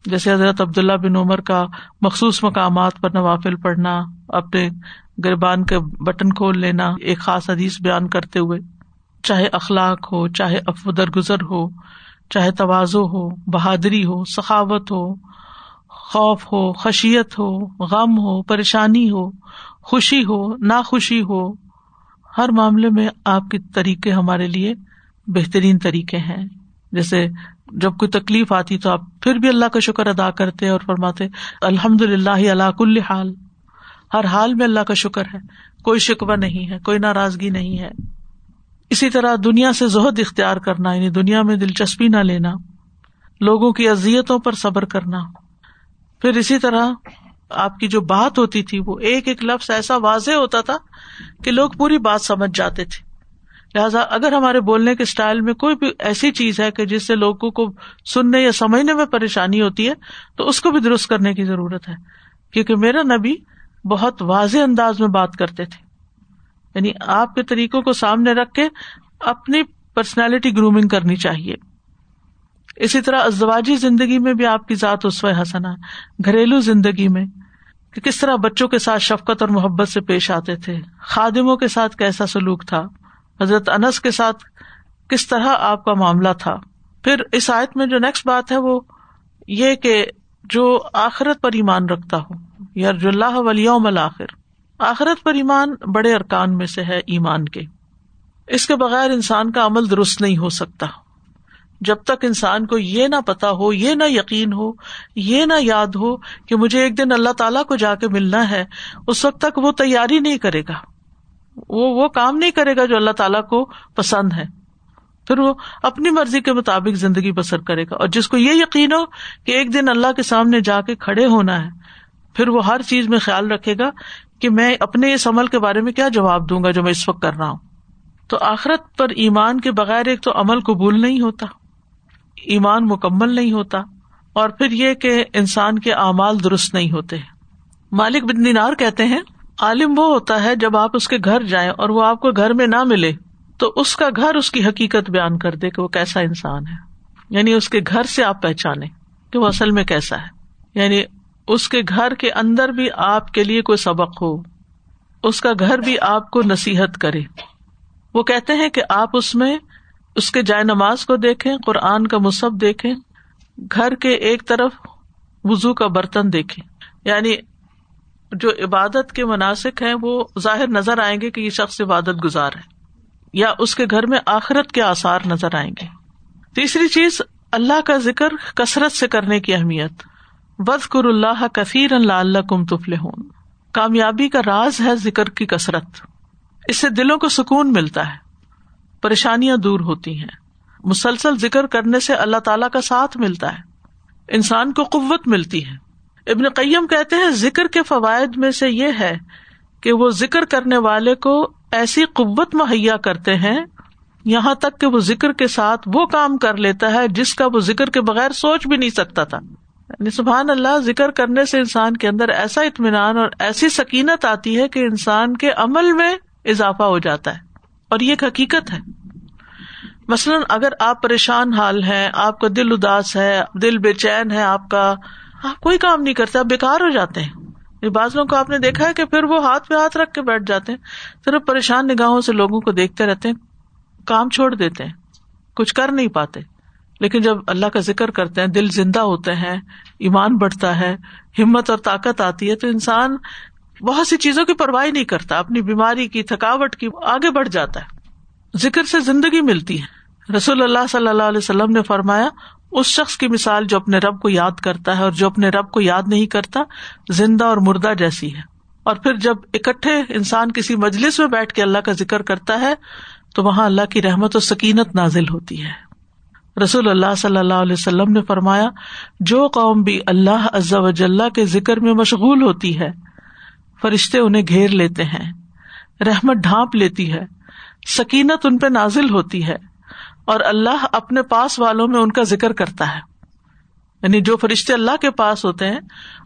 جیسے حضرت عبداللہ بن عمر کا مخصوص مقامات پر نوافل پڑھنا، اپنے گربان کے بٹن کھول لینا، ایک خاص حدیث بیان کرتے ہوئے۔ چاہے اخلاق ہو، چاہے افدر گزر ہو، چاہے توازو ہو، بہادری ہو، سخاوت ہو، خوف ہو، خشیت ہو، غم ہو، پریشانی ہو، خوشی ہو، ناخوشی ہو، ہر معاملے میں آپ کے طریقے ہمارے لیے بہترین طریقے ہیں۔ جیسے جب کوئی تکلیف آتی تو آپ پھر بھی اللہ کا شکر ادا کرتے اور فرماتے الحمد للہ اللہ کل حال۔ ہر حال میں اللہ کا شکر ہے، کوئی شکوہ نہیں ہے، کوئی ناراضگی نہیں ہے۔ اسی طرح دنیا سے زہد اختیار کرنا یعنی دنیا میں دلچسپی نہ لینا، لوگوں کی اذیتوں پر صبر کرنا۔ پھر اسی طرح آپ کی جو بات ہوتی تھی، وہ ایک ایک لفظ ایسا واضح ہوتا تھا کہ لوگ پوری بات سمجھ جاتے تھے۔ لہٰذا اگر ہمارے بولنے کے اسٹائل میں کوئی بھی ایسی چیز ہے کہ جس سے لوگوں کو سننے یا سمجھنے میں پریشانی ہوتی ہے، تو اس کو بھی درست کرنے کی ضرورت ہے۔ کیونکہ میرا نبی بہت واضح انداز میں بات کرتے تھے۔ یعنی آپ کے طریقوں کو سامنے رکھ کے اپنی پرسنالٹی گرومنگ کرنی چاہیے۔ اسی طرح ازدواجی زندگی میں بھی آپ کی ذات اسو حسنا گھریلو زندگی میں کہ کس طرح بچوں کے ساتھ شفقت اور محبت سے پیش آتے تھے۔ خادموں کے ساتھ کیسا سلوک تھا۔ حضرت انس کے ساتھ کس طرح آپ کا معاملہ تھا۔ پھر اس آیت میں جو نیکسٹ بات ہے وہ یہ کہ جو آخرت پر ایمان رکھتا ہو یا اللہ ولیوم الآخر۔ آخرت پر ایمان بڑے ارکان میں سے ہے ایمان کے۔ اس کے بغیر انسان کا عمل درست نہیں ہو سکتا۔ جب تک انسان کو یہ نہ پتا ہو، یہ نہ یقین ہو، یہ نہ یاد ہو کہ مجھے ایک دن اللہ تعالیٰ کو جا کے ملنا ہے، اس وقت تک وہ تیاری نہیں کرے گا۔ وہ وہ کام نہیں کرے گا جو اللہ تعالیٰ کو پسند ہے۔ پھر وہ اپنی مرضی کے مطابق زندگی بسر کرے گا۔ اور جس کو یہ یقین ہو کہ ایک دن اللہ کے سامنے جا کے کھڑے ہونا ہے، پھر وہ ہر چیز میں خیال رکھے گا کہ میں اپنے اس عمل کے بارے میں کیا جواب دوں گا جو میں اس وقت کر رہا ہوں؟ تو آخرت پر ایمان کے بغیر ایک تو عمل قبول نہیں ہوتا، ایمان مکمل نہیں ہوتا، اور پھر یہ کہ انسان کے اعمال درست نہیں ہوتے۔ مالک بن دینار کہتے ہیں، عالم وہ ہوتا ہے جب آپ اس کے گھر جائیں اور وہ آپ کو گھر میں نہ ملے، تو اس کا گھر اس کی حقیقت بیان کر دے کہ وہ کیسا انسان ہے۔ یعنی اس کے گھر سے آپ پہچانے کہ وہ اصل میں کیسا ہے۔ یعنی اس کے گھر کے اندر بھی آپ کے لیے کوئی سبق ہو، اس کا گھر بھی آپ کو نصیحت کرے۔ وہ کہتے ہیں کہ آپ اس میں اس کے جائے نماز کو دیکھیں، قرآن کا مصحف دیکھیں، گھر کے ایک طرف وزو کا برتن دیکھیں۔ یعنی جو عبادت کے مناسب ہیں، وہ ظاہر نظر آئیں گے کہ یہ شخص عبادت گزار ہے۔ یا اس کے گھر میں آخرت کے آثار نظر آئیں گے۔ تیسری چیز، اللہ کا ذکر کثرت سے کرنے کی اہمیت۔ بد اللہ کثیر اللہ اللہ کم تفل ہوں کامیابی کا راز ہے ذکر کی کثرت۔ اس سے دلوں کو سکون ملتا ہے۔ پریشانیاں دور ہوتی ہیں۔ مسلسل ذکر کرنے سے اللہ تعالی کا ساتھ ملتا ہے۔ انسان کو قوت ملتی ہے۔ ابن قیم کہتے ہیں ذکر کے فوائد میں سے یہ ہے کہ وہ ذکر کرنے والے کو ایسی قوت مہیا کرتے ہیں، یہاں تک کہ وہ ذکر کے ساتھ وہ کام کر لیتا ہے جس کا وہ ذکر کے بغیر سوچ بھی نہیں سکتا تھا۔ یعنی سبحان اللہ، ذکر کرنے سے انسان کے اندر ایسا اطمینان اور ایسی سکینت آتی ہے کہ انسان کے عمل میں اضافہ ہو جاتا ہے۔ اور یہ ایک حقیقت ہے۔ مثلاً اگر آپ پریشان حال ہے آپ کا دل اداس ہے، دل بے چین ہے، آپ کا آپ کوئی کام نہیں کرتے آپ بےکار ہو جاتے ہیں۔ بعض لوگوں کو آپ نے دیکھا ہے کہ پھر وہ ہاتھ پہ ہاتھ رکھ کے بیٹھ جاتے ہیں صرف پریشان نگاہوں سے لوگوں کو دیکھتے رہتے ہیں، کام چھوڑ دیتے ہیں، کچھ کر نہیں پاتے۔ لیکن جب اللہ کا ذکر کرتے ہیں، دل زندہ ہوتے ہیں، ایمان بڑھتا ہے، ہمت اور طاقت آتی ہے، تو انسان بہت سی چیزوں کی پرواہ نہیں کرتا، اپنی بیماری کی، تھکاوٹ کی، آگے بڑھ جاتا ہے۔ ذکر سے زندگی ملتی ہے۔ رسول اللہ صلی اللہ علیہ وسلم نے فرمایا، اس شخص کی مثال جو اپنے رب کو یاد کرتا ہے اور جو اپنے رب کو یاد نہیں کرتا، زندہ اور مردہ جیسی ہے۔ اور پھر جب اکٹھے انسان کسی مجلس میں بیٹھ کے اللہ کا ذکر کرتا ہے، تو وہاں اللہ کی رحمت و سکینت نازل ہوتی ہے۔ رسول اللہ صلی اللہ علیہ وسلم نے فرمایا، جو قوم بھی اللہ عزا وجاللہ کے ذکر میں مشغول ہوتی ہے، فرشتے انہیں گھیر لیتے ہیں، رحمت ڈھانپ لیتی ہے، سکینت ان پہ نازل ہوتی ہے، اور اللہ اپنے پاس والوں میں ان کا ذکر کرتا ہے۔ یعنی جو فرشتے اللہ کے پاس ہوتے ہیں،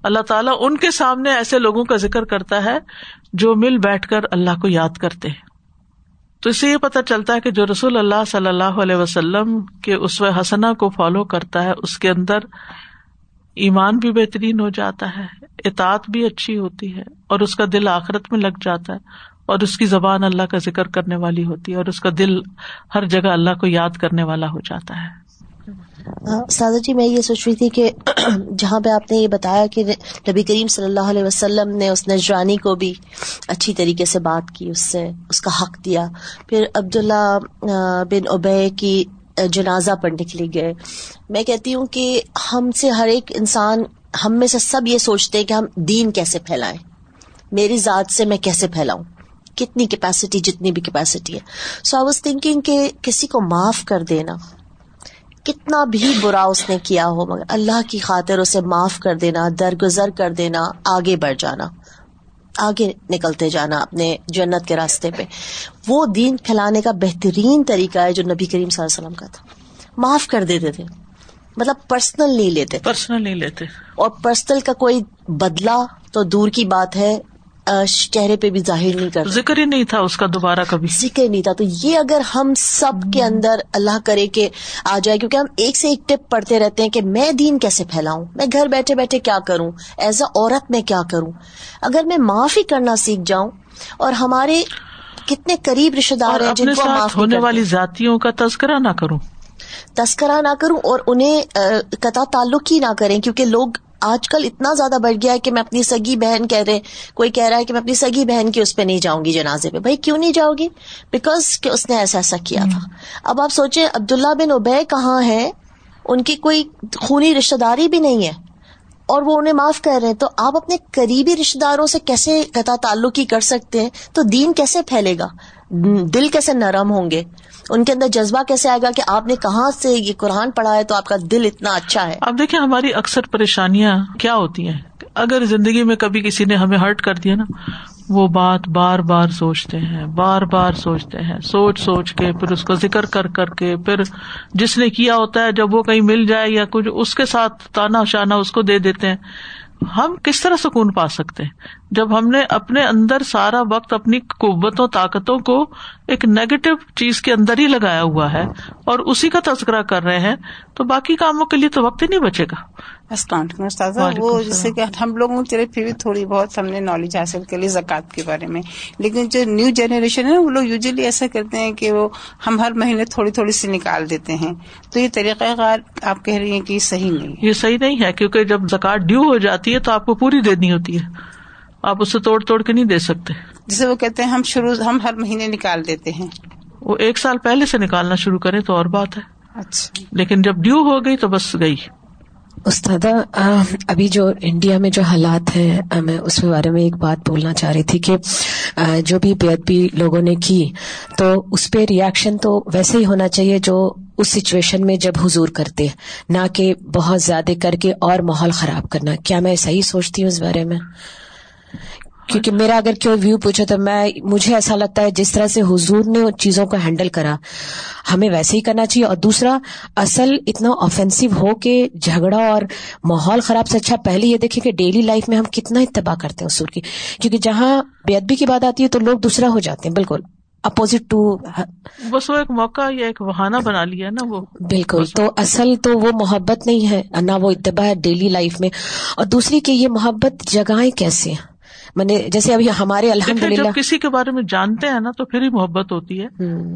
اللہ تعالیٰ ان کے سامنے ایسے لوگوں کا ذکر کرتا ہے جو مل بیٹھ کر اللہ کو یاد کرتے ہیں۔ تو اس سے یہ پتا چلتا ہے کہ جو رسول اللہ صلی اللہ علیہ وسلم کے اس حسنا کو فالو کرتا ہے، اس کے اندر ایمان بھی بہترین ہو جاتا ہے، اطاعت بھی اچھی ہوتی ہے، اور اس کا دل آخرت میں لگ جاتا ہے، اور اس کی زبان اللہ کا ذکر کرنے والی ہوتی ہے، اور اس کا دل ہر جگہ اللہ کو یاد کرنے والا ہو جاتا ہے۔ سادہ جی میں یہ سوچ رہی تھی کہ جہاں پہ آپ نے یہ بتایا کہ نبی کریم صلی اللہ علیہ وسلم نے اس نجرانی کو بھی اچھی طریقے سے بات کی، اس سے اس کا حق دیا۔ پھر عبداللہ بن ابے کی جنازہ پڑھنے کے لیے گئے۔ میں کہتی ہوں کہ ہم سے ہر ایک انسان، ہم میں سے سب یہ سوچتے ہیں کہ ہم دین کیسے پھیلائیں۔ میری ذات سے میں کیسے پھیلاؤں؟ کتنی کیپیسٹی، جتنی بھی کیپیسٹی ہے۔ سو آئی واز تھنکنگ کہ کسی کو معاف کر دینا کتنا بھی برا اس نے کیا ہو مگر اللہ کی خاطر اسے معاف کر دینا درگزر کر دینا آگے بڑھ جانا آگے نکلتے جانا اپنے جنت کے راستے پہ۔ وہ دین پھیلانے کا بہترین طریقہ ہے جو نبی کریم صلی اللہ علیہ وسلم کا تھا۔ معاف کر دیتے تھے۔ مطلب پرسنل نہیں لیتے۔ پرسنل نہیں لیتے۔ اور پرسنل کا کوئی بدلا تو دور کی بات ہے۔ چہرے پہ بھی ظاہر نہیں کر ذکر ہی نہیں تھا اس کا دوبارہ کبھی۔ ذکر نہیں تھا۔ تو یہ اگر ہم سب کے اندر اللہ کرے کہ آ جائے کیونکہ ہم ایک سے ایک ٹپ پڑھتے رہتے ہیں کہ میں دین کیسے پھیلاؤں؟ میں گھر بیٹھے بیٹھے کیا کروں؟ ایز اے عورت میں کیا کروں؟ اگر میں معاف ہی کرنا سیکھ جاؤں اور ہمارے کتنے قریب رشتے دار ہیں جن کو معاف ہونے والی ذاتیوں کا تذکرہ نہ کروں۔ تذکرہ نہ کروں اور انہیں قطع تعلق ہی نہ کریں کیونکہ لوگ آج کل اتنا زیادہ بڑھ گیا ہے کہ میں اپنی سگی بہن کہہ رہے کوئی کہہ رہا ہے کہ میں اپنی سگی بہن کی اس پہ نہیں جاؤں گی جنازے پہ۔ بھائی کیوں نہیں جاؤ گی؟ بیکاز کہ اس نے ایسا ایسا کیا تھا۔ اب آپ سوچیں عبداللہ بن اوبے کہاں ہے ان کی کوئی خونی رشتے داری بھی نہیں ہے۔ اور وہ انہیں معاف کر رہے ہیں، تو آپ اپنے قریبی رشتے داروں سے کیسے قطع تعلق ہی کر سکتے ہیں؟ تو دین کیسے پھیلے گا؟ دل کیسے نرم ہوں گے؟ ان کے اندر جذبہ کیسے آئے گا کہ آپ نے کہاں سے یہ قرآن پڑھا ہے تو آپ کا دل اتنا اچھا ہے؟ اب دیکھیں ہماری اکثر پریشانیاں کیا ہوتی ہیں؟ اگر زندگی میں کبھی کسی نے ہمیں ہرٹ کر دیا نا وہ بات بار بار سوچتے ہیں، بار بار سوچتے ہیں، سوچ سوچ کے، پھر اس کو ذکر کر کر کے، پھر جس نے کیا ہوتا ہے، جب وہ کہیں مل جائے یا کچھ اس کے ساتھ تانا شانا اس کو دے دیتے ہیں۔ ہم کس طرح سکون پا سکتے ہیں؟ جب ہم نے اپنے اندر سارا وقت اپنی قوتوں، طاقتوں کو ایک نیگیٹو چیز کے اندر ہی لگایا ہوا ہے اور اسی کا تذکرہ کر رہے ہیں، تو باقی کاموں کے لیے تو وقت ہی نہیں بچے گا۔ وہ جیسے کہ ہم لوگوں چلے پھر بھی تھوڑی بہت ہم نے نالج حاصل کر لی زکوٰۃ کے بارے میں۔ لیکن جو نیو جنریشن ہے وہ لوگ یوزلی ایسا کرتے ہیں کہ وہ ہم ہر مہینے تھوڑی تھوڑی سی نکال دیتے ہیں۔ تو یہ طریقہ کار آپ کہہ رہی ہیں کہ یہ صحیح نہیں یہ صحیح نہیں ہے کیونکہ جب زکات ڈیو ہو جاتی ہے تو آپ کو پوری دینی ہوتی ہے۔ آپ اسے توڑ توڑ کے نہیں دے سکتے۔ جسے وہ کہتے ہیں ہم شروع ہم ہر مہینے نکال دیتے ہیں۔ وہ ایک سال پہلے سے نکالنا شروع کرے تو اور بات ہے۔ اچھا۔ لیکن جب ڈیو ہو گئی تو بس گئی۔ استاد ابھی جو انڈیا میں جو حالات ہیں میں اس کے بارے میں ایک بات بولنا چاہ رہی تھی کہ جو بھی بے ادبی لوگوں نے کی، تو اس پہ ریئیکشن تو ویسے ہی ہونا چاہیے جو اس سچویشن میں جب حضور کرتے، نہ کہ بہت زیادہ کر کے اور ماحول خراب کرنا۔ کیا میں صحیح سوچتی ہوں اس بارے میں؟ کیونکہ میرا اگر کوئی ویو پوچھا تو میں مجھے ایسا لگتا ہے جس طرح سے حضور نے ان چیزوں کو ہینڈل کرا ہمیں ویسے ہی کرنا چاہیے۔ اور دوسرا اصل اتنا آفینسو ہو کے جھگڑا اور ماحول خراب سے اچھا پہلے یہ دیکھیں کہ ڈیلی لائف میں ہم کتنا اتباہ کرتے ہیں اصول کی۔ کیونکہ جہاں بے ادبی کی بات آتی ہے تو لوگ دوسرا ہو جاتے ہیں بالکل۔ اپوزٹ ٹو بس وہ ایک موقع یا ایک بہانا بنا لیا نا وہ۔ بالکل۔ تو اصل تو وہ محبت نہیں ہے نہ وہ اتباع ہے ڈیلی لائف میں۔ اور دوسری کہ یہ محبت جگہیں کیسے ہیں؟ نے جیسے ابھی ہمارے الحمد للہ کسی کے بارے میں جانتے ہیں نا تو پھر ہی محبت ہوتی ہے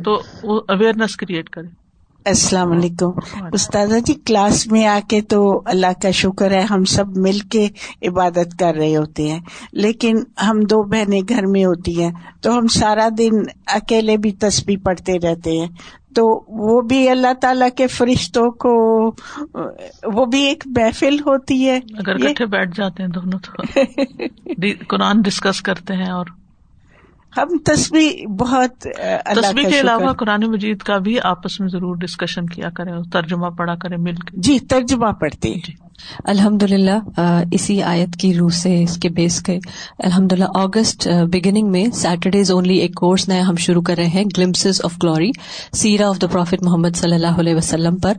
تو وہ اویئرنیس کریٹ کرے۔ السلام علیکم۔ استاذہ جی کلاس میں آ کے تو اللہ کا شکر ہے ہم سب مل کے عبادت کر رہے ہوتے ہیں۔ لیکن ہم دو بہنیں گھر میں ہوتی ہیں تو ہم سارا دن اکیلے بھی تسبیح پڑھتے رہتے ہیں۔ تو وہ بھی اللہ تعالیٰ کے فرشتوں کو وہ بھی ایک محفل ہوتی ہے۔ اگر کٹھے بیٹھ جاتے ہیں دونوں تو قرآن ڈسکس کرتے ہیں اور ہم تصویر بہت تصویر کے علاوہ قرآن مجید کا بھی آپس میں ضرور ڈسکشن کیا کریں ترجمہ پڑھا کریں مل کے۔ جی ترجمہ پڑھتے جی۔ الحمد للہ اسی آیت کی روح سے اس کے بیس کے۔ الحمد للہ اگست بگننگ میں سیٹرڈیز اونلی ایک کورس نیا ہم شروع کر رہے ہیں گلمسز آف گلوری سیرا آف دا پروفیٹ محمد صلی اللہ علیہ وسلم پر۔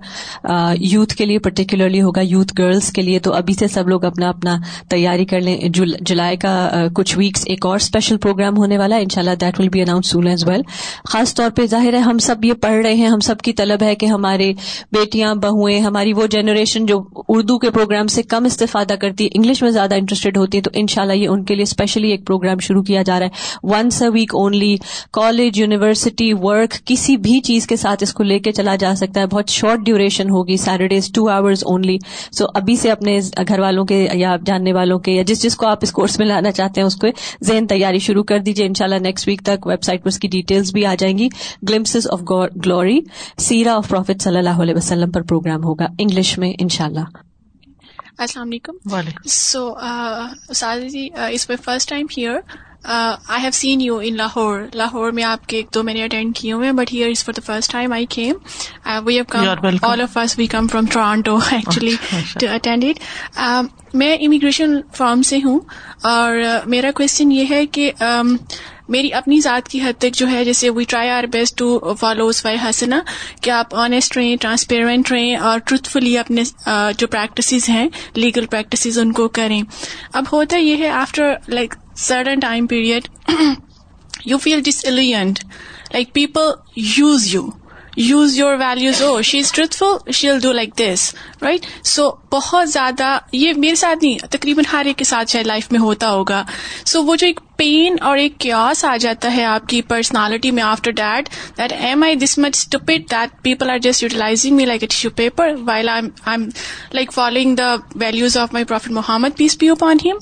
یوتھ کے لیے پرٹیکولرلی ہوگا یوتھ گرلس کے لیے تو ابھی سے سب لوگ اپنا اپنا تیاری کر لیں۔ جولائی کا کچھ ویکس ایک اور اسپیشل پروگرام ہونے والا ہے۔ ان شاء اللہ that will be announce soon as well خاص طور پہ ظاہر ہے ہم سب یہ پڑھ رہے ہیں، ہم سب کی طلب ہے کہ ہمارے بیٹیاں بہویں ہماری وہ جنریشن جو اردو کے پروگرام سے کم استفادہ کرتی ہے انگلش میں زیادہ انٹرسٹیڈ ہوتی ہے تو ان شاء اللہ یہ ان کے لیے اسپیشلی ایک پروگرام شروع کیا جا رہا ہے۔ Once a week only college university work کسی بھی چیز کے ساتھ اس کو لے کے چلا جا سکتا ہے۔ بہت شارٹ ڈیوریشن ہوگی Saturdays two hours only so ابھی سے اپنے گھر والوں کے یا جاننے والوں کے یا جس جس کو آپ اس کورس میں لانا چاہتے ہیں، اس کو ذہن تیاری شروع کر دیجیے ان شاء اللہ نیکسٹ ویک تک ویب سائٹ پر اس کی ڈیٹیلس بھی آ جائیں گی. گلمسز آف گلوری سیرا آف پروفیٹ صلی اللہ علیہ وسلم پر پروگرام ہوگا. انگلش میں ان شاء اللہ السلام علیکم سو جی اس میں first time here I have seen you in Lahore Lahore میں آپ کے ایک دو میں نے اٹینڈ کیے ہوئے but here is for the first time I came we have come all of us we come from Toronto actually to attend it میں امیگریشن فارم سے ہوں اور میرا کوشچن یہ ہے کہ میری اپنی ذات کی حد تک جو ہے، جیسے we try our best to follows why حسنا کہ آپ آنےسٹ رہیں ٹرانسپیرنٹ رہیں اور ٹروتھفلی اپنے جو پریکٹسز ہیں لیگل پریکٹسز ان کو کریں۔ اب ہوتا یہ ہے after like sudden time period you feel this alienate like people use you use your values oh she is truthful she will do like this right so بہت زیادہ یہ میرے ساتھ نہیں، تقریباً ہر ایک کے ساتھ شاید لائف میں ہوتا ہوگا۔ سو وہ جو ایک پین اور ایک کیوس آ جاتا ہے آپ کی پرسنالٹی میں after that that am I this much stupid that people are just utilizing me like a tissue paper while I am like following the values of my prophet Muhammad peace be upon him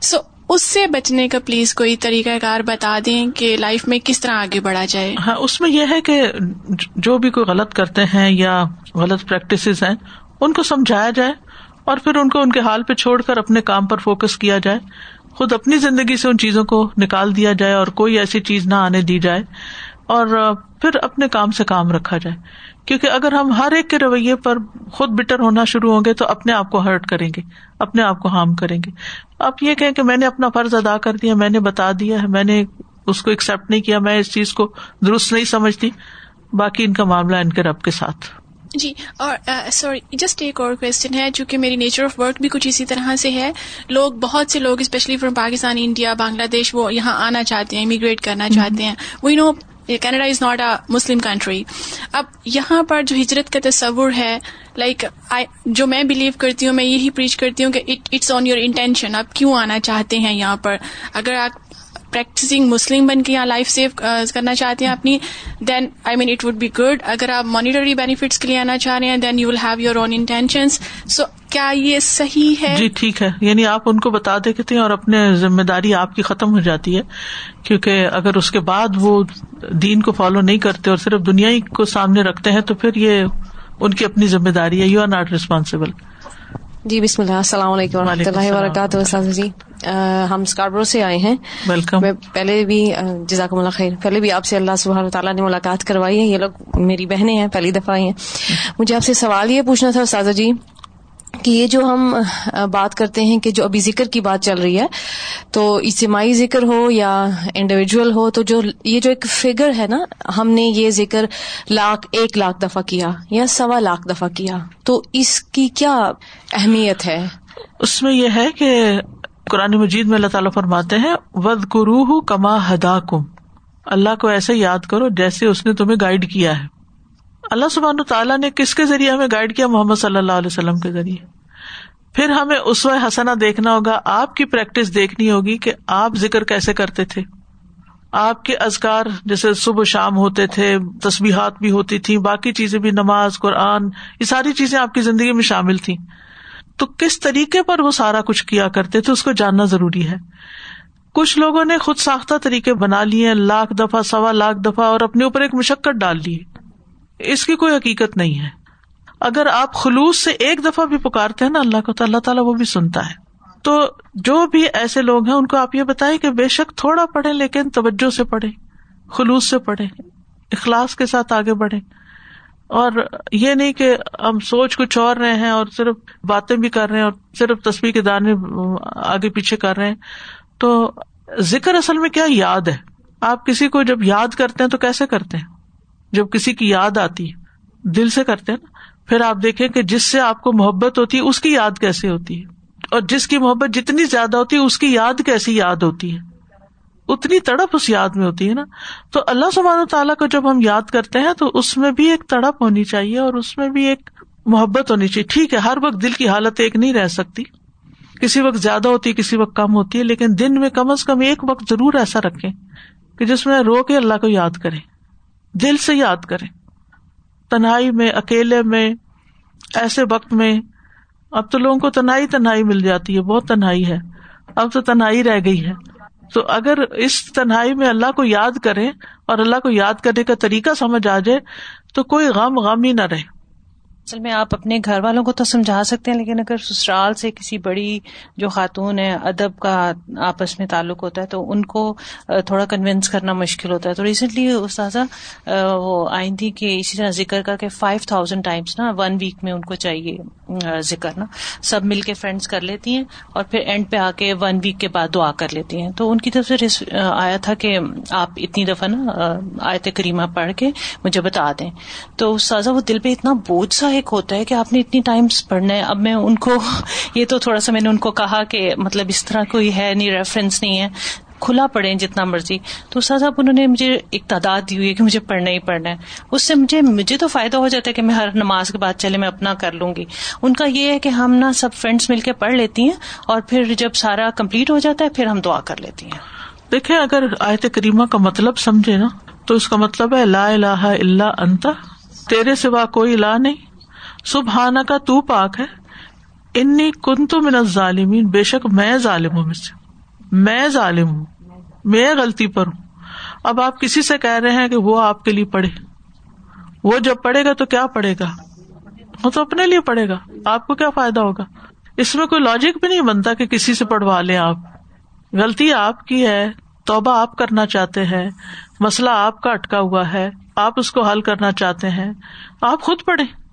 so اس سے بچنے کا پلیز کوئی طریقہ کار بتا دیں کہ لائف میں کس طرح آگے بڑھا جائے؟ ہاں اس میں یہ ہے کہ جو بھی کوئی غلط کرتے ہیں یا غلط پریکٹس ہیں، ان کو سمجھایا جائے اور پھر ان کو ان کے حال پہ چھوڑ کر اپنے کام پر فوکس کیا جائے۔ خود اپنی زندگی سے ان چیزوں کو نکال دیا جائے اور کوئی ایسی چیز نہ آنے دی جائے اور پھر اپنے کام سے کام رکھا جائے۔ کیونکہ اگر ہم ہر ایک کے رویے پر خود بٹر ہونا شروع ہوں گے تو اپنے آپ کو ہرٹ کریں گے۔ اپنے آپ کو ہارم کریں گے۔ آپ یہ کہیں کہ میں نے اپنا فرض ادا کر دیا، میں نے بتا دیا ہے، میں نے اس کو ایکسپٹ نہیں کیا، میں اس چیز کو درست نہیں سمجھتی۔ باقی ان کا معاملہ ان کے رب کے ساتھ۔ جی اور سوری جسٹ ایک اور کوشچن ہے، جو کہ میری نیچر آف ورک بھی کچھ اسی طرح سے ہے۔ لوگ، بہت سے لوگ specially from Pakistan India Bangladesh وہ یہاں آنا چاہتے ہیں امیگریٹ کرنا چاہتے ہیں۔ We know Canada is not a Muslim country. اب یہاں پر جو ہجرت کا تصور ہے لائک جو میں بلیو کرتی ہوں، میں یہی پریچ کرتی ہوں کہ اٹس آن یور انٹینشن آپ کیوں آنا چاہتے ہیں یہاں پر؟ اگر آپ پریکٹسنگ مسلم بن کے یہاں لائف سیو کرنا چاہتے ہیں اپنی then I mean it would be good اگر آپ مانیٹری بینیفٹس کے لیے آنا چاہ رہے ہیں then you will have your own intention so کیا یہ صحیح ہے؟ جی ٹھیک ہے. یعنی آپ ان کو بتا دیتے ہیں اور اپنے ذمہ داری آپ کی ختم ہو جاتی ہے. کیونکہ اگر اس کے بعد وہ دین کو فالو نہیں کرتے اور صرف دنیا کو سامنے رکھتے ہیں تو پھر یہ ان کی اپنی ذمہ داری ہے. یو آر ناٹ ریسپانسبل جی بسم اللہ. السلام علیکم و رحمۃ اللہ وبرکاتہ جی. ہم اسکاربرو سے آئے ہیں۔ ویلکم میں پہلے بھی جزاکم اللہ خیر پہلے بھی آپ سے اللہ سبحانہ تعالیٰ نے ملاقات کروائی ہے۔ یہ لوگ میری بہنیں ہیں پہلی دفعہ آئی ہیں۔ مجھے آپ سے سوال یہ پوچھنا تھا سازا جی کہ یہ جو ہم بات کرتے ہیں کہ جو ابھی ذکر کی بات چل رہی ہے تو اجتماعی ذکر ہو یا انڈیویجل ہو تو جو یہ جو ایک فگر ہے نا ہم نے یہ ذکر لاکھ ایک لاکھ دفعہ کیا یا سوا لاکھ دفعہ کیا تو اس کی کیا اہمیت ہے؟ اس میں یہ ہے کہ قرآن مجید میں اللہ تعالیٰ فرماتے ہیں ود گرو کما ہدا کم اللہ کو ایسے یاد کرو جیسے اس نے تمہیں گائڈ کیا ہے۔ اللہ سبحان تعالیٰ نے کس کے ذریعے ہمیں گائڈ کیا؟ محمد صلی اللہ علیہ وسلم کے ذریعے۔ پھر ہمیں اس وقت حسنا دیکھنا ہوگا، آپ کی پریکٹس دیکھنی ہوگی کہ آپ ذکر کیسے کرتے تھے۔ آپ کے ازکار جیسے صبح شام ہوتے تھے تصبیحات بھی ہوتی تھی باقی چیزیں بھی، نماز، قرآن، یہ ساری چیزیں آپ کی زندگی میں شامل تھی تو کس طریقے پر وہ سارا کچھ کیا کرتے تھے اس کو جاننا ضروری ہے۔ کچھ لوگوں نے خود ساختہ طریقے بنا لیے، لاکھ دفعہ، سوا لاکھ دفعہ اور اپنے اوپر ایک مشقت ڈال لی۔ اس کی کوئی حقیقت نہیں ہے۔ اگر آپ خلوص سے ایک دفعہ بھی پکارتے ہیں نا، اللہ کو تو اللہ تعالیٰ وہ بھی سنتا ہے۔ تو جو بھی ایسے لوگ ہیں، ان کو آپ یہ بتائیں کہ بے شک تھوڑا پڑھے لیکن توجہ سے پڑھے خلوص سے پڑھے اخلاص کے ساتھ آگے بڑھے اور یہ نہیں کہ ہم سوچ کچھ اور رہے ہیں اور صرف باتیں بھی کر رہے ہیں اور صرف تصویر کے دانے آگے پیچھے کر رہے ہیں۔ تو ذکر اصل میں کیا یاد ہے؟ آپ کسی کو جب یاد کرتے ہیں تو کیسے کرتے ہیں؟ جب کسی کی یاد آتی ہے، دل سے کرتے ہیں نا۔ پھر آپ دیکھیں کہ جس سے آپ کو محبت ہوتی ہے، اس کی یاد کیسے ہوتی ہے؟ اور جس کی محبت جتنی زیادہ ہوتی ہے، اس کی یاد کیسی یاد ہوتی ہے؟ اتنی تڑپ اس یاد میں ہوتی ہے نا، تو اللہ سبحانہ و تعالیٰ کو جب ہم یاد کرتے ہیں تو اس میں بھی ایک تڑپ ہونی چاہیے اور اس میں بھی ایک محبت ہونی چاہیے۔ ٹھیک ہے، ہر وقت دل کی حالت ایک نہیں رہ سکتی۔ کسی وقت زیادہ ہوتی ہے، کسی وقت کم ہوتی ہے، لیکن دن میں کم از کم ایک وقت ضرور ایسا رکھے کہ جس میں رو کے اللہ کو یاد کرے دل سے یاد کرے تنہائی میں، اکیلے میں، ایسے وقت میں، اب تو لوگوں کو تنہائی تنہائی مل جاتی ہے، بہت تنہائی ہے۔ اب تو تنہائی رہ گئی ہے۔ تو اگر اس تنہائی میں اللہ کو یاد کرے اور اللہ کو یاد کرنے کا طریقہ سمجھ آ جائے تو کوئی غم غم ہی نہ رہے۔ اصل میں آپ اپنے گھر والوں کو تو سمجھا سکتے ہیں، لیکن اگر سسرال سے کسی بڑی جو خاتون ہے، ادب کا آپس میں تعلق ہوتا ہے، تو ان کو تھوڑا کنوینس کرنا مشکل ہوتا ہے۔ تو ریسنٹلی استاذہ وہ آئی تھی کہ اسی طرح ذکر کا کہ فائیو تھاؤزینڈ ٹائمس نا ون ویک میں ان کو چاہیے ذکر نا۔ سب مل کے فرینڈس کر لیتی ہیں اور پھر اینڈ پہ آ کے ون ویک کے بعد دعا کر لیتی ہیں۔ تو ان کی طرف سے آیا تھا کہ آپ اتنی دفعہ نا آیت کریمہ پڑھ کے مجھے بتا دیں۔ تو استاذہ، وہ دل پہ اتنا بوجھ سا ایک ہوتا ہے کہ آپ نے اتنی ٹائمس پڑھنا ہے، اب میں ان کو، یہ تو تھوڑا سا میں نے ان کو کہا کہ مطلب اس طرح کوئی ہے، نہیں ریفرنس نہیں ہے، کھلا پڑے جتنا مرضی۔ تو سر صاحب، انہوں نے مجھے ایک تعداد دی ہوئی ہے کہ مجھے پڑھنا ہی پڑھنا ہے۔ اس سے مجھے مجھے تو فائدہ ہو جاتا ہے کہ میں ہر نماز کے بعد چلے، میں اپنا کر لوں گی۔ ان کا یہ ہے کہ ہم نا سب فرینڈس مل کے پڑھ لیتی ہیں اور پھر جب سارا کمپلیٹ ہو جاتا ہے، پھر ہم دعا کر لیتی ہیں۔ دیکھیں، اگر آیت کریمہ کا مطلب سمجھے نا، تو اس کا مطلب ہے، لا الہ الا انت، تیرے سوا کوئی لا نہیں۔ سبحانہ کا تو پاک ہے۔ انی کن تو من ظالمین بے شک میں ظالم ہوں سے۔ میں ظالم ہوں۔ میں غلطی پر ہوں۔ اب آپ کسی سے کہہ رہے ہیں کہ وہ آپ کے لیے پڑھے۔ وہ جب پڑھے گا تو کیا پڑھے گا؟ وہ تو اپنے لیے پڑھے گا۔ آپ کو کیا فائدہ ہوگا؟ اس میں کوئی لاجک بھی نہیں بنتا کہ کسی سے پڑھوا لیں آپ۔ غلطی آپ کی ہے۔ توبہ آپ کرنا چاہتے ہیں۔ مسئلہ آپ کا اٹکا ہوا ہے۔ آپ اس کو حل کرنا چاہتے ہیں۔ آپ خود پڑھیں۔